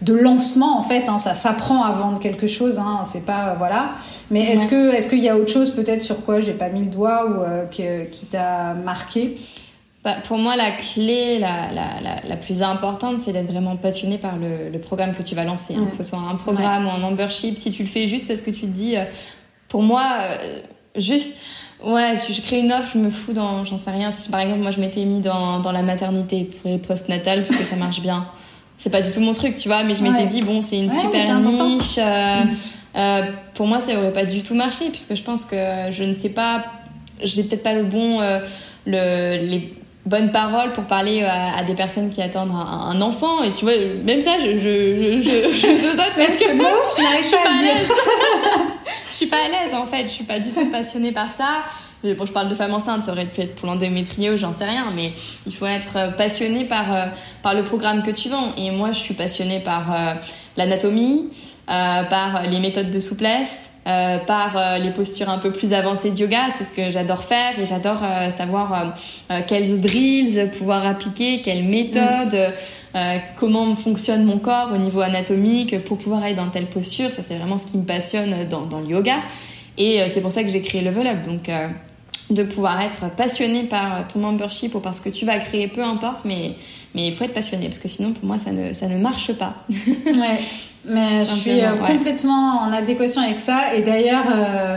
de, lancement en fait. Hein, ça s'apprend à vendre quelque chose, hein, c'est pas euh, voilà. Mais est-ce que est-ce qu'il y a autre chose peut-être sur quoi j'ai pas mis le doigt ou euh, qui t'a marqué? Bah, pour moi, la clé la, plus importante, c'est d'être vraiment passionné par le, programme que tu vas lancer. Mm. Que ce soit un programme ou un membership, si tu le fais juste parce que tu te dis, pour moi, juste Ouais, si je crée une offre, je me fous dans, j'en sais rien. Si par exemple, moi je m'étais mis dans, dans la maternité post-natale parce que ça marche bien. C'est pas du tout mon truc, tu vois, mais je m'étais dit, bon, c'est une super niche. Euh, euh, pour moi, ça aurait pas du tout marché puisque je pense que je ne sais pas, j'ai peut-être pas le bon, euh, le, les bonnes paroles pour parler à, des personnes qui attendent un, enfant. Et tu vois, même ça, je, je, je, je, je (laughs) même ce mot, je n'arrive pas à dire. (laughs) je suis pas à l'aise en fait, je suis pas du tout passionnée par ça. Bon, je parle de femme enceinte, ça aurait pu être pour l'endométriose, j'en sais rien, mais il faut être passionné par, euh, par le programme que tu vends. Et moi, je suis passionnée par euh, l'anatomie, euh, par les méthodes de souplesse, euh, par euh, les postures un peu plus avancées de yoga. C'est ce que j'adore faire et j'adore euh, savoir quels drills pouvoir appliquer, quelles méthodes, mm. comment fonctionne mon corps au niveau anatomique pour pouvoir être dans telle posture. Ça, c'est vraiment ce qui me passionne dans, dans le yoga. Et c'est pour ça que j'ai créé Level Up. Donc, de pouvoir être passionné par ton membership ou parce que tu vas créer, peu importe, mais mais il faut être passionné parce que sinon pour moi ça ne ça ne marche pas. (laughs) ouais. Mais je suis euh, complètement en adéquation avec ça. Et d'ailleurs, euh,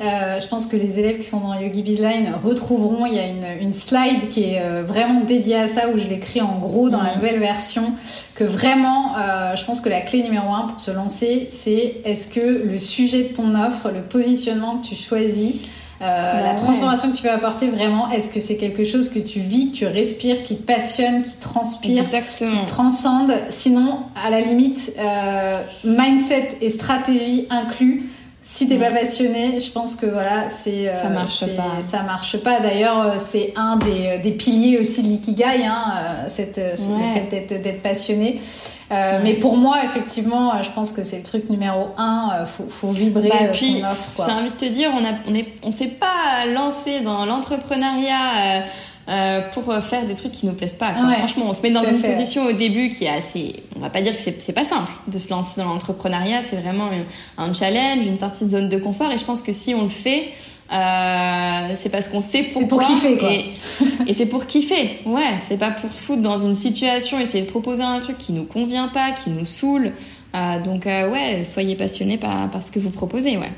euh, je pense que les élèves qui sont dans Yogi Bizline retrouveront. Il y a une, une slide qui est euh, vraiment dédiée à ça où je l'écris en gros dans la nouvelle version. Que vraiment, je pense que la clé numéro un pour se lancer, c'est est-ce que le sujet de ton offre, le positionnement que tu choisis, bah la transformation que tu veux apporter vraiment, est-ce que c'est quelque chose que tu vis, que tu respires, qui te passionne, qui transpire, qui transcende? Sinon, à la limite, euh, mindset et stratégie inclus. Si t'es pas passionné, je pense que voilà, c'est euh, ça marche pas. Ça marche pas. D'ailleurs, euh, c'est un des, des, piliers aussi de l'ikigai, hein, cette le fait d'être passionné. Euh, mais pour moi, effectivement, euh, je pense que c'est le truc numéro un. Euh, faut, faut vibrer bah, son offre. J'ai envie de te dire, on a, on est, on s'est pas lancé dans l'entrepreneuriat. Euh, pour faire des trucs qui nous plaisent pas. Franchement, on se met dans une position au début qui est assez. On va pas dire que c'est pas simple de se lancer dans l'entrepreneuriat. C'est vraiment un challenge, une sortie de zone de confort. Et je pense que si on le fait, euh, c'est parce qu'on sait pourquoi. C'est pour kiffer, quoi. Et, et c'est pour kiffer. Ouais, c'est pas pour se foutre dans une situation, essayer de proposer un truc qui nous convient pas, qui nous saoule. Euh, donc, euh, ouais, soyez passionnés par, par ce que vous proposez, ouais.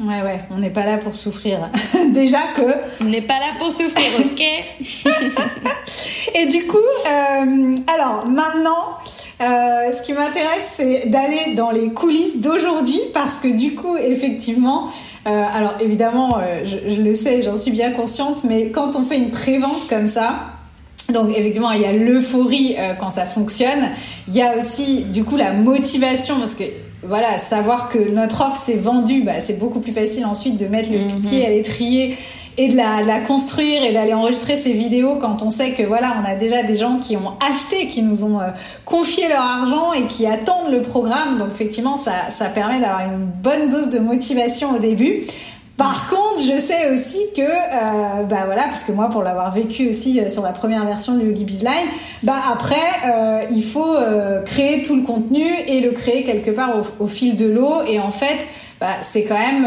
Ouais, ouais, on n'est pas là pour souffrir. (laughs) Déjà que. On n'est pas là pour souffrir, ok? (laughs) Et du coup, euh, alors maintenant, euh, ce qui m'intéresse, c'est d'aller dans les coulisses d'aujourd'hui parce que du coup, effectivement, euh, alors évidemment, je, je, le sais, j'en suis bien consciente, mais quand on fait une prévente comme ça, donc effectivement, il y a l'euphorie euh, quand ça fonctionne. Il y a aussi du coup la motivation parce que voilà, savoir que notre offre s'est vendue, bah, c'est beaucoup plus facile ensuite de mettre le -hmm. pied à l'étrier et de la, de la construire et d'aller enregistrer ces vidéos quand on sait que voilà, on a déjà des gens qui ont acheté, qui nous ont euh, confié leur argent et qui attendent le programme. Donc effectivement, ça, ça permet d'avoir une bonne dose de motivation au début. Par contre, je sais aussi que, euh, bah voilà, parce que moi, pour l'avoir vécu aussi euh, sur la première version de Yogi Bizline, bah après, euh, il faut euh, créer tout le contenu et le créer quelque part au, fil de l'eau. Et en fait, bah, c'est quand même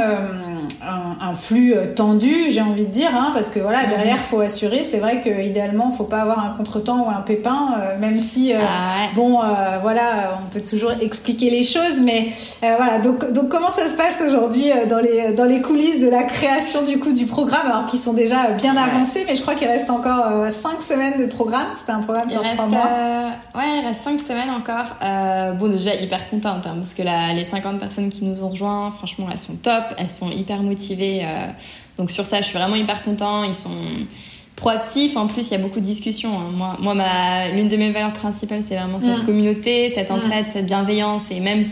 un, un, flux tendu, j'ai envie de dire, hein, parce que voilà, derrière, faut assurer. C'est vrai que idéalement, faut pas avoir un contretemps ou un pépin, euh, même si, euh, ah ouais. bon, voilà, on peut toujours expliquer les choses, mais voilà. Donc, donc, comment ça se passe aujourd'hui dans les dans les coulisses de la création du coup du programme, alors qu'ils sont déjà bien ouais. avancés, mais je crois qu'il reste encore cinq semaines de programme. C'était un programme sur trois mois. ouais, il reste cinq semaines encore. bon, déjà hyper contente, hein, parce que la, les 50 personnes qui nous ont rejoints franchement, elles sont top, elles sont hyper motivées. Euh, donc sur ça, je suis vraiment hyper content. Ils sont proactifs. En plus, il y a beaucoup de discussions. Hein. Moi, moi ma, l'une de mes valeurs principales, c'est vraiment cette mmh. communauté, cette entraide, mmh. cette bienveillance. Et même,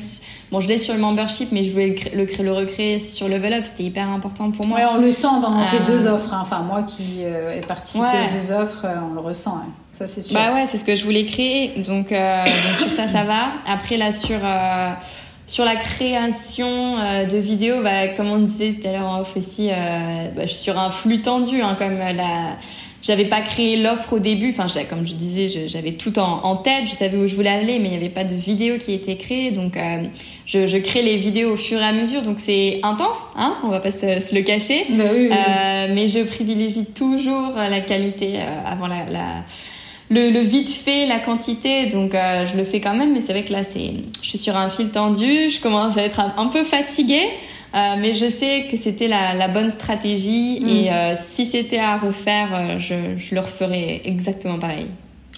bon, je l'ai sur le membership, mais je voulais le, le, le recréer sur Level Up. C'était hyper important pour moi. Ouais, on le sent dans euh... tes deux offres. Hein. Enfin, moi qui euh, ai participé ouais. aux deux offres, euh, on le ressent. Hein. Ça, c'est sûr. Bah ouais, c'est ce que je voulais créer. Donc, euh, donc sur ça, ça va. Après, là, sur sur la création euh, de vidéos, bah, comme on disait tout à l'heure en off aussi, euh, bah, je suis sur un flux tendu, hein, comme la, j'avais pas créé l'offre au début. Enfin, comme je disais, j'avais tout en, en, tête, je savais où je voulais aller, mais il n'y avait pas de vidéo qui était créée. Donc, euh, je, je, crée les vidéos au fur et à mesure. Donc, c'est intense, hein on va pas se, se le cacher. Bah oui, oui, oui. mais je privilégie toujours la qualité avant la, la le, le, vite fait, la quantité, donc euh, je le fais quand même, mais c'est vrai que là, c'est, je suis sur un fil tendu, je commence à être un, un peu fatiguée, euh, mais je sais que c'était la, la, bonne stratégie mmh. et euh, si c'était à refaire, je, je, le referais exactement pareil.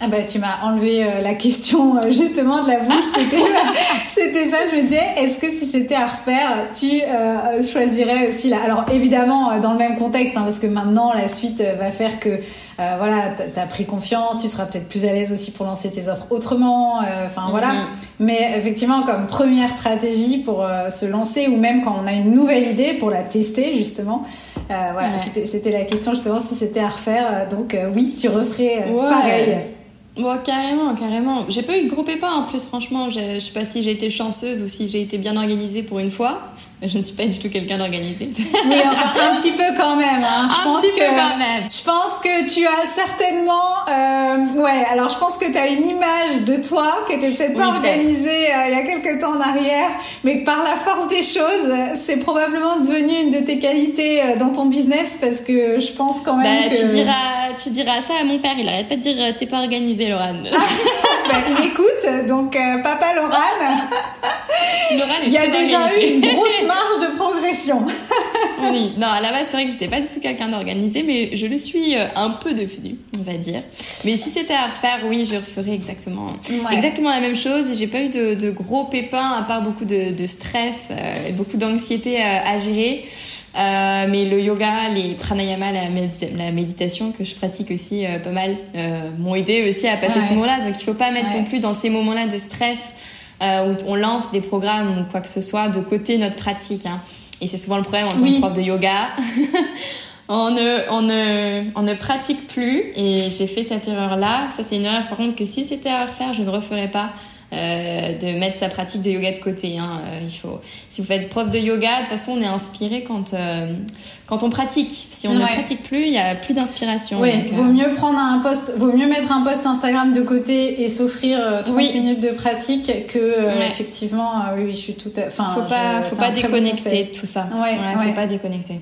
Ah bah tu m'as enlevé euh, la question euh, justement de la bouche, (laughs) c'était ça, je me disais, est-ce que si c'était à refaire, tu euh, choisirais aussi là Alors évidemment dans le même contexte, hein, parce que maintenant la suite va faire que euh, voilà, t'as pris confiance, tu seras peut-être plus à l'aise aussi pour lancer tes offres autrement, enfin euh, voilà. Mm -hmm. Mais effectivement, comme première stratégie pour euh, se lancer ou même quand on a une nouvelle idée pour la tester justement, voilà, ouais. c'était la question justement si c'était à refaire. Donc oui, tu referais ouais. pareil. Bon, carrément, carrément. J'ai pas eu de gros pépins en plus, franchement. Je sais pas si j'ai été chanceuse ou si j'ai été bien organisée pour une fois. Je ne suis pas du tout quelqu'un d'organisé. Oui, enfin, un petit peu quand même. Hein. Je un pense petit que, peu quand même. Je pense que tu as certainement. Euh, ouais, alors je pense que tu as une image de toi qui était peut-être pas organisée euh, il y a quelques temps en arrière, mais que par la force des choses, c'est probablement devenu une de tes qualités euh, dans ton business parce que je pense quand même bah, que. Tu diras, tu diras ça à mon père, il arrête pas de dire t'es pas organisé, Laurent. (laughs) bah, il m'écoute, donc papa Laurent. il y a déjà eu une grosse marge de progression. (laughs) oui, non, à la base, c'est vrai que j'étais pas du tout quelqu'un d'organisé, mais je le suis euh, un peu devenu, on va dire. Mais si c'était à refaire, oui, je referais exactement, ouais. exactement la même chose. J'ai pas eu de, de, gros pépins, à part beaucoup de, de stress euh, et beaucoup d'anxiété à, à, gérer. Euh, mais le yoga, les pranayama, la, médita la méditation que je pratique aussi euh, pas mal euh, m'ont aidé aussi à passer ouais. ce moment-là. Donc il faut pas mettre ouais. non plus dans ces moments-là de stress où on lance des programmes ou quoi que ce soit de côté notre pratique. Hein. Et c'est souvent le problème en tant oui. que prof de yoga. (laughs) on, ne, on, ne, on ne pratique plus et j'ai fait cette erreur-là. Ça, c'est une erreur par contre que si c'était à refaire, je ne referais pas. Euh, de mettre sa pratique de yoga de côté. Hein. Euh, il faut, si vous faites prof de yoga, de toute façon, on est inspiré quand, euh, quand on pratique. Si on ouais. ne pratique plus, il n'y a plus d'inspiration. Oui, vaut mieux prendre un post, vaut mieux mettre un post Instagram de côté et s'offrir 30 oui. minutes de pratique que ouais. effectivement, oui, je suis tout à, enfin, faut pas, je, faut pas déconnecter tout ça. Ouais, ouais, faut pas déconnecter.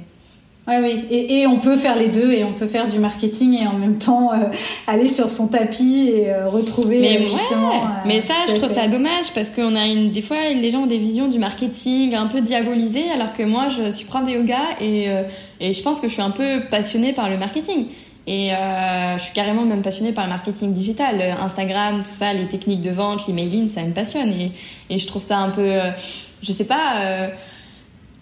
Ouais, oui. Et, et, on peut faire les deux et on peut faire du marketing et en même temps euh, (laughs) aller sur son tapis et euh, retrouver mais justement. Ouais. mais ça, je trouve ça dommage parce qu'on a une, des fois, les gens ont des visions du marketing un peu diabolisées alors que moi, je suis prof de yoga et, et je pense que je suis un peu passionnée par le marketing. Et euh, je suis carrément même passionnée par le marketing digital, Instagram, tout ça, les techniques de vente, l'emailing, ça me passionne. Et, et, je trouve ça un peu, euh, je sais pas, euh,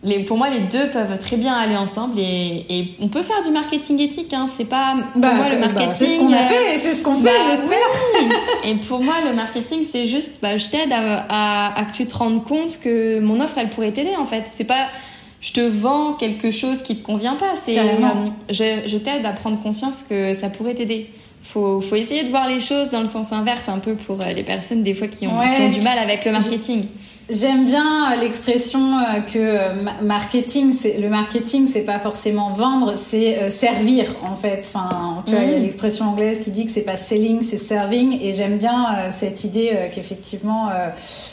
les, pour moi, les deux peuvent très bien aller ensemble. Et, et on peut faire du marketing éthique. Hein. C'est pas pour bah, moi le marketing. Bah, c'est ce qu'on a fait, c'est ce qu'on fait, bah, j'espère. Oui. et pour moi, le marketing, c'est juste, je t'aide à, à, à que tu te rendes compte que mon offre, elle pourrait t'aider. En fait, c'est pas je te vends quelque chose qui te convient pas. C'est, euh, je, je t'aide à prendre conscience que ça pourrait t'aider. Faut, faut essayer de voir les choses dans le sens inverse un peu pour les personnes des fois qui ont, ouais. qui ont du mal avec le marketing. J'aime bien l'expression que marketing, c'est le marketing, c'est pas forcément vendre, c'est servir en fait. Enfin, tu vois, il y a l'expression anglaise qui dit que c'est pas selling, c'est serving, et j'aime bien cette idée qu'effectivement,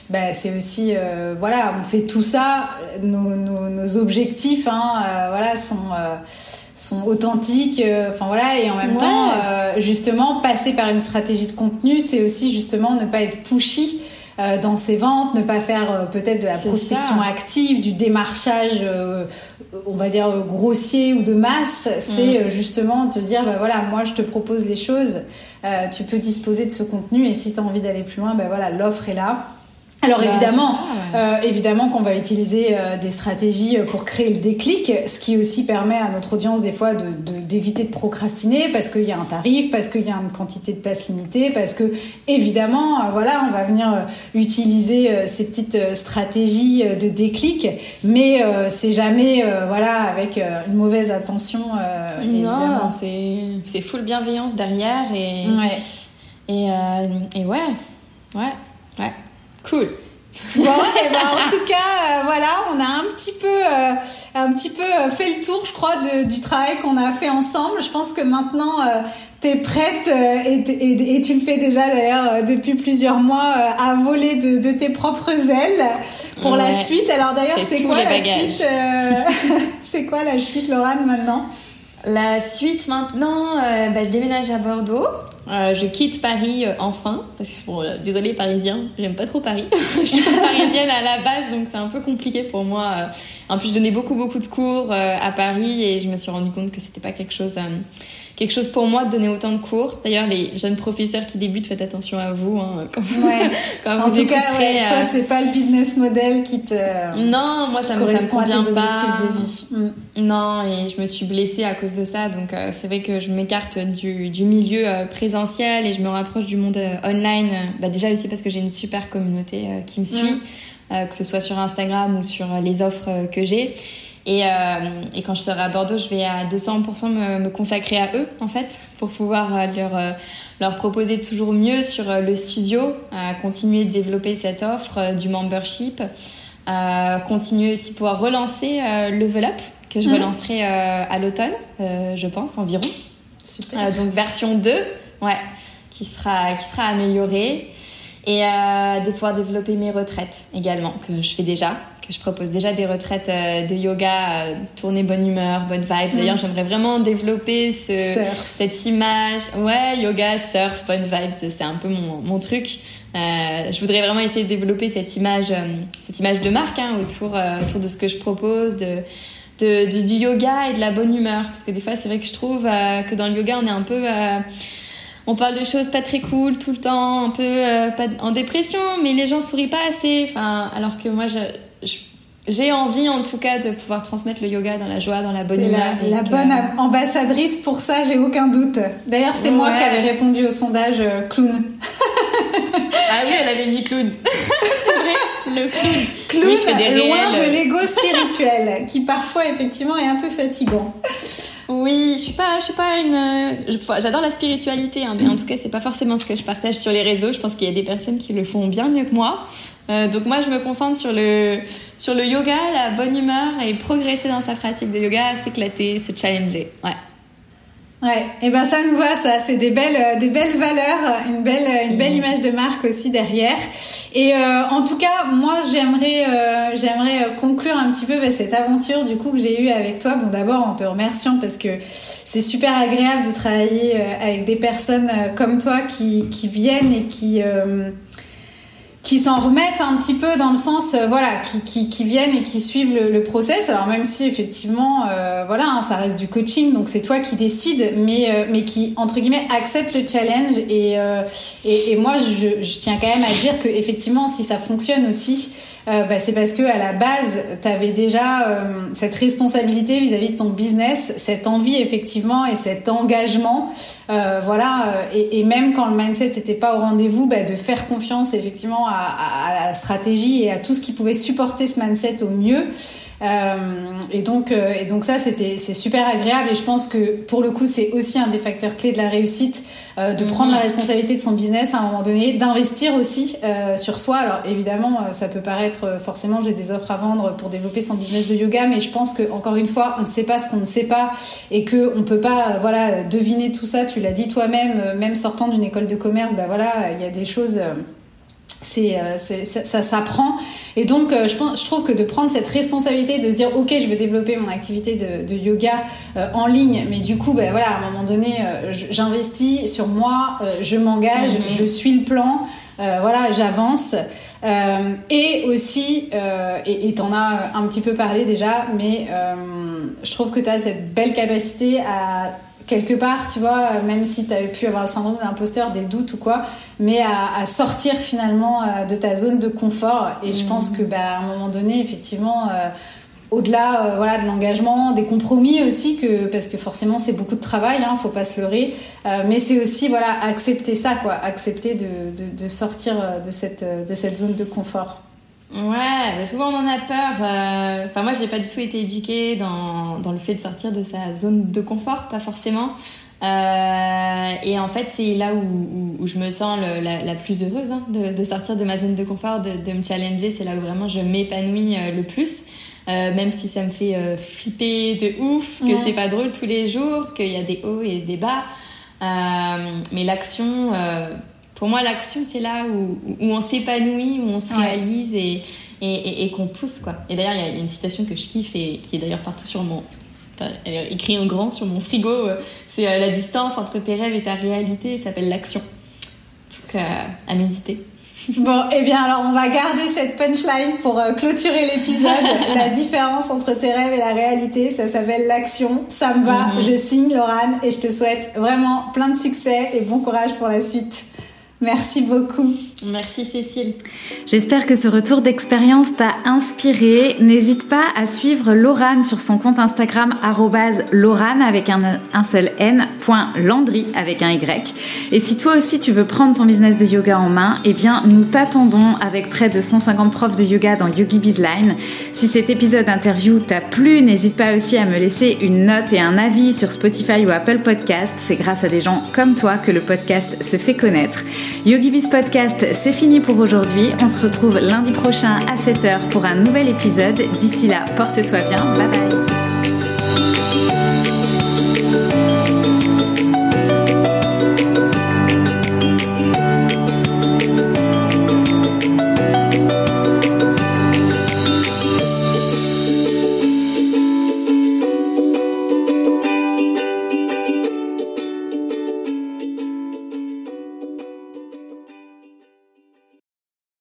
bah, c'est aussi, voilà, on fait tout ça, nos, nos, nos objectifs, hein, voilà, sont sont authentiques, enfin voilà, et en même Ouais. temps, justement, passer par une stratégie de contenu, c'est aussi justement ne pas être pushy euh, dans ses ventes, ne pas faire euh, peut-être de la prospection ça. active, du démarchage, euh, on va dire grossier ou de masse. C'est Mm. justement te dire, bah, voilà, moi je te propose les choses, tu peux disposer de ce contenu et si tu as envie d'aller plus loin, bah, voilà, l'offre est là. Alors Bah, évidemment, c'est ça, ouais. euh, évidemment qu'on va utiliser euh, des stratégies pour créer le déclic, ce qui aussi permet à notre audience des fois de- de- d'éviter de, procrastiner parce qu'il y a un tarif, parce qu'il y a une quantité de place limitée, parce que évidemment, euh, voilà, on va venir euh, utiliser euh, ces petites euh, stratégies euh, de déclic, mais euh, c'est jamais euh, voilà avec euh, une mauvaise intention. euh. Non, c'est, c'est full bienveillance derrière et, Ouais. et, euh, et ouais, ouais, ouais, cool. Bon, et ben, en tout cas, euh, voilà, on a un petit peu, euh, un petit peu euh, fait le tour, je crois, de, du travail qu'on a fait ensemble. Je pense que maintenant, euh, t'es prête et, t- et, et tu le fais déjà d'ailleurs depuis plusieurs mois à voler de, de tes propres ailes pour la suite. Alors d'ailleurs, C'est quoi la bagages. suite (laughs) C'est quoi la suite, Laurane, maintenant? La suite maintenant, euh, bah, je déménage à Bordeaux. Euh, je quitte Paris euh, enfin, parce que bon, désolé Parisien, j'aime pas trop Paris. (laughs) je suis pas parisienne à la base, donc c'est un peu compliqué pour moi. En plus, je donnais beaucoup beaucoup de cours à Paris et je me suis rendu compte que c'était pas quelque chose, quelque chose pour moi de donner autant de cours. D'ailleurs, les jeunes professeurs qui débutent, faites attention à vous hein, (laughs) quand, Ouais. (laughs) quand En vous tout cas, ouais, toi, euh, c'est pas le business model qui te Non, moi ça me, ça me convient pas. de vie. Mm. Non, et je me suis blessée à cause de ça, donc euh, c'est vrai que je m'écarte du, du milieu euh, présentiel et je me rapproche du monde euh, online. bah, déjà aussi parce que j'ai une super communauté qui me suit, Mhm. euh, que ce soit sur Instagram ou sur les offres que j'ai. Et, euh, et quand je serai à Bordeaux, je vais à 200% me, me consacrer à eux, en fait, pour pouvoir euh, leur, euh, leur proposer toujours mieux sur le studio, à continuer de développer cette offre du membership, continuer aussi pouvoir relancer Level Up, que je Mhm. relancerai à l'automne, je pense, environ. Super. Donc version 2, ouais, qui sera, qui sera améliorée. Et de pouvoir développer mes retraites également, que je fais déjà, que je propose déjà des retraites euh, de yoga, euh, tournée bonne humeur, bonne vibes. D'ailleurs, j'aimerais vraiment développer ce, Surf. cette image. Ouais, yoga, surf, bonne vibes, c'est un peu mon, mon truc. Euh, je voudrais vraiment essayer de développer cette image, cette image de marque hein, autour, euh, autour de ce que je propose, de, de, de- du yoga et de la bonne humeur. Parce que des fois, c'est vrai que je trouve euh, que dans le yoga, on est un peu. on parle de choses pas très cool tout le temps, un peu euh, pas en dépression, mais les gens sourient pas assez. Enfin, alors que moi, je- j'ai envie en tout cas de pouvoir transmettre le yoga dans la joie, dans la bonne humeur. la, bonne am- ambassadrice pour ça, j'ai aucun doute. D'ailleurs, c'est moi qui avais répondu au sondage euh, clown. Ah oui, elle avait mis clown. (laughs) c'est vrai, le clown. Clown, Oui, loin de l'ego spirituel, qui parfois effectivement est un peu fatigant. Oui, je suis pas, je suis pas une. J'adore la spiritualité, hein, mais en tout cas, c'est pas forcément ce que je partage sur les réseaux. Je pense qu'il y a des personnes qui le font bien mieux que moi. Euh, donc moi, je me concentre sur le sur le yoga, la bonne humeur et progresser dans sa pratique de yoga, s'éclater, se challenger. Ouais. Ouais, et ben ça nous va, ça, c'est des belles, euh, des belles valeurs, une belle, une belle image de marque aussi derrière. Et euh, en tout cas, moi, j'aimerais, euh, j'aimerais conclure un petit peu bah, cette aventure du coup que j'ai eue avec toi. Bon, d'abord en te remerciant parce que c'est super agréable de travailler avec des personnes comme toi qui, qui viennent et qui qui s'en remettent un petit peu dans le sens, euh, voilà, qui, qui, qui, viennent et qui suivent le, le process. Alors même si effectivement, euh, voilà, hein, ça reste du coaching, donc c'est toi qui décides, mais euh, mais qui entre guillemets accepte le challenge. Et et, et, moi, je, je, tiens quand même à dire que effectivement, si ça fonctionne aussi, euh, bah, c'est parce que à la base, tu avais déjà euh, cette responsabilité vis-à-vis de ton business, cette envie effectivement et cet engagement. Euh, voilà, et, et, même quand le mindset n'était pas au rendez-vous, bah, de faire confiance effectivement à, à, à, la stratégie et à tout ce qui pouvait supporter ce mindset au mieux. Euh, et donc, euh, et donc ça, c'était, c'est super agréable. Et je pense que pour le coup, c'est aussi un des facteurs clés de la réussite, euh, de prendre la mhm. responsabilité de son business à un moment donné, d'investir aussi sur soi. Alors évidemment, ça peut paraître forcément, j'ai des offres à vendre pour développer son business de yoga, mais je pense que encore une fois, on ne sait pas ce qu'on ne sait pas et que on peut pas, voilà, deviner tout ça. Tu l'as dit toi-même, même sortant d'une école de commerce, bah voilà, il y a des choses c'est euh, ça, s'apprend et donc euh, je pense je trouve que de prendre cette responsabilité de se dire ok je veux développer mon activité de, de yoga euh, en ligne mais du coup ben voilà à un moment donné j'investis sur moi je m'engage mm-hmm. je suis le plan voilà j'avance et aussi et t'en as un petit peu parlé déjà mais je trouve que tu as cette belle capacité à quelque part, tu vois, même si tu avais pu avoir le syndrome de l'imposteur, des doutes ou quoi, mais à, sortir finalement euh, de ta zone de confort. Et je pense mmh. que, bah, à un moment donné, effectivement, euh, au-delà euh, voilà de l'engagement, des compromis aussi que parce que forcément c'est beaucoup de travail, hein, faut pas se leurrer, mais c'est aussi voilà accepter ça quoi, accepter de, de, de sortir de cette de cette zone de confort. Ouais, bah, souvent on en a peur. Euh, enfin, moi, j'ai pas du tout été éduquée dans, dans, le fait de sortir de sa zone de confort, pas forcément. Euh, et en fait, c'est là où, où, je me sens la, la, plus heureuse hein, de, de, sortir de ma zone de confort, de, de me challenger. C'est là où vraiment je m'épanouis euh, le plus. Euh, même si ça me fait flipper de ouf, que c'est pas drôle tous les jours, qu'il y a des hauts et des bas. mais l'action pour moi, l'action, c'est là où, où on s'épanouit, où on se réalise et, et, et, qu'on pousse. Quoi. Et d'ailleurs, il y, a une citation que je kiffe et qui est d'ailleurs partout sur mon. Enfin, elle est écrite en grand sur mon frigo. Euh, c'est euh, la distance entre tes rêves et ta réalité. Ça s'appelle l'action. Donc, euh, à méditer. (laughs) Bon, eh bien alors on va garder cette punchline pour clôturer l'épisode. (laughs) la différence entre tes rêves et la réalité, ça s'appelle l'action. Ça me va, mm-hmm. je signe Laurane et je te souhaite vraiment plein de succès et bon courage pour la suite. Merci beaucoup. Merci Cécile. J'espère que ce retour d'expérience t'a inspiré. N'hésite pas à suivre Laurane sur son compte Instagram Laurane avec un, seul N, point Landry avec un Y. Et si toi aussi tu veux prendre ton business de yoga en main, eh bien nous t'attendons avec près de 150 profs de yoga dans Yogi Bizline. Si cet épisode interview t'a plu, n'hésite pas aussi à me laisser une note et un avis sur Spotify ou Apple Podcast. C'est grâce à des gens comme toi que le podcast se fait connaître. Yogi Biz Podcast c'est fini pour aujourd'hui. On se retrouve lundi prochain à 7h pour un nouvel épisode. D'ici là, porte-toi bien. Bye bye.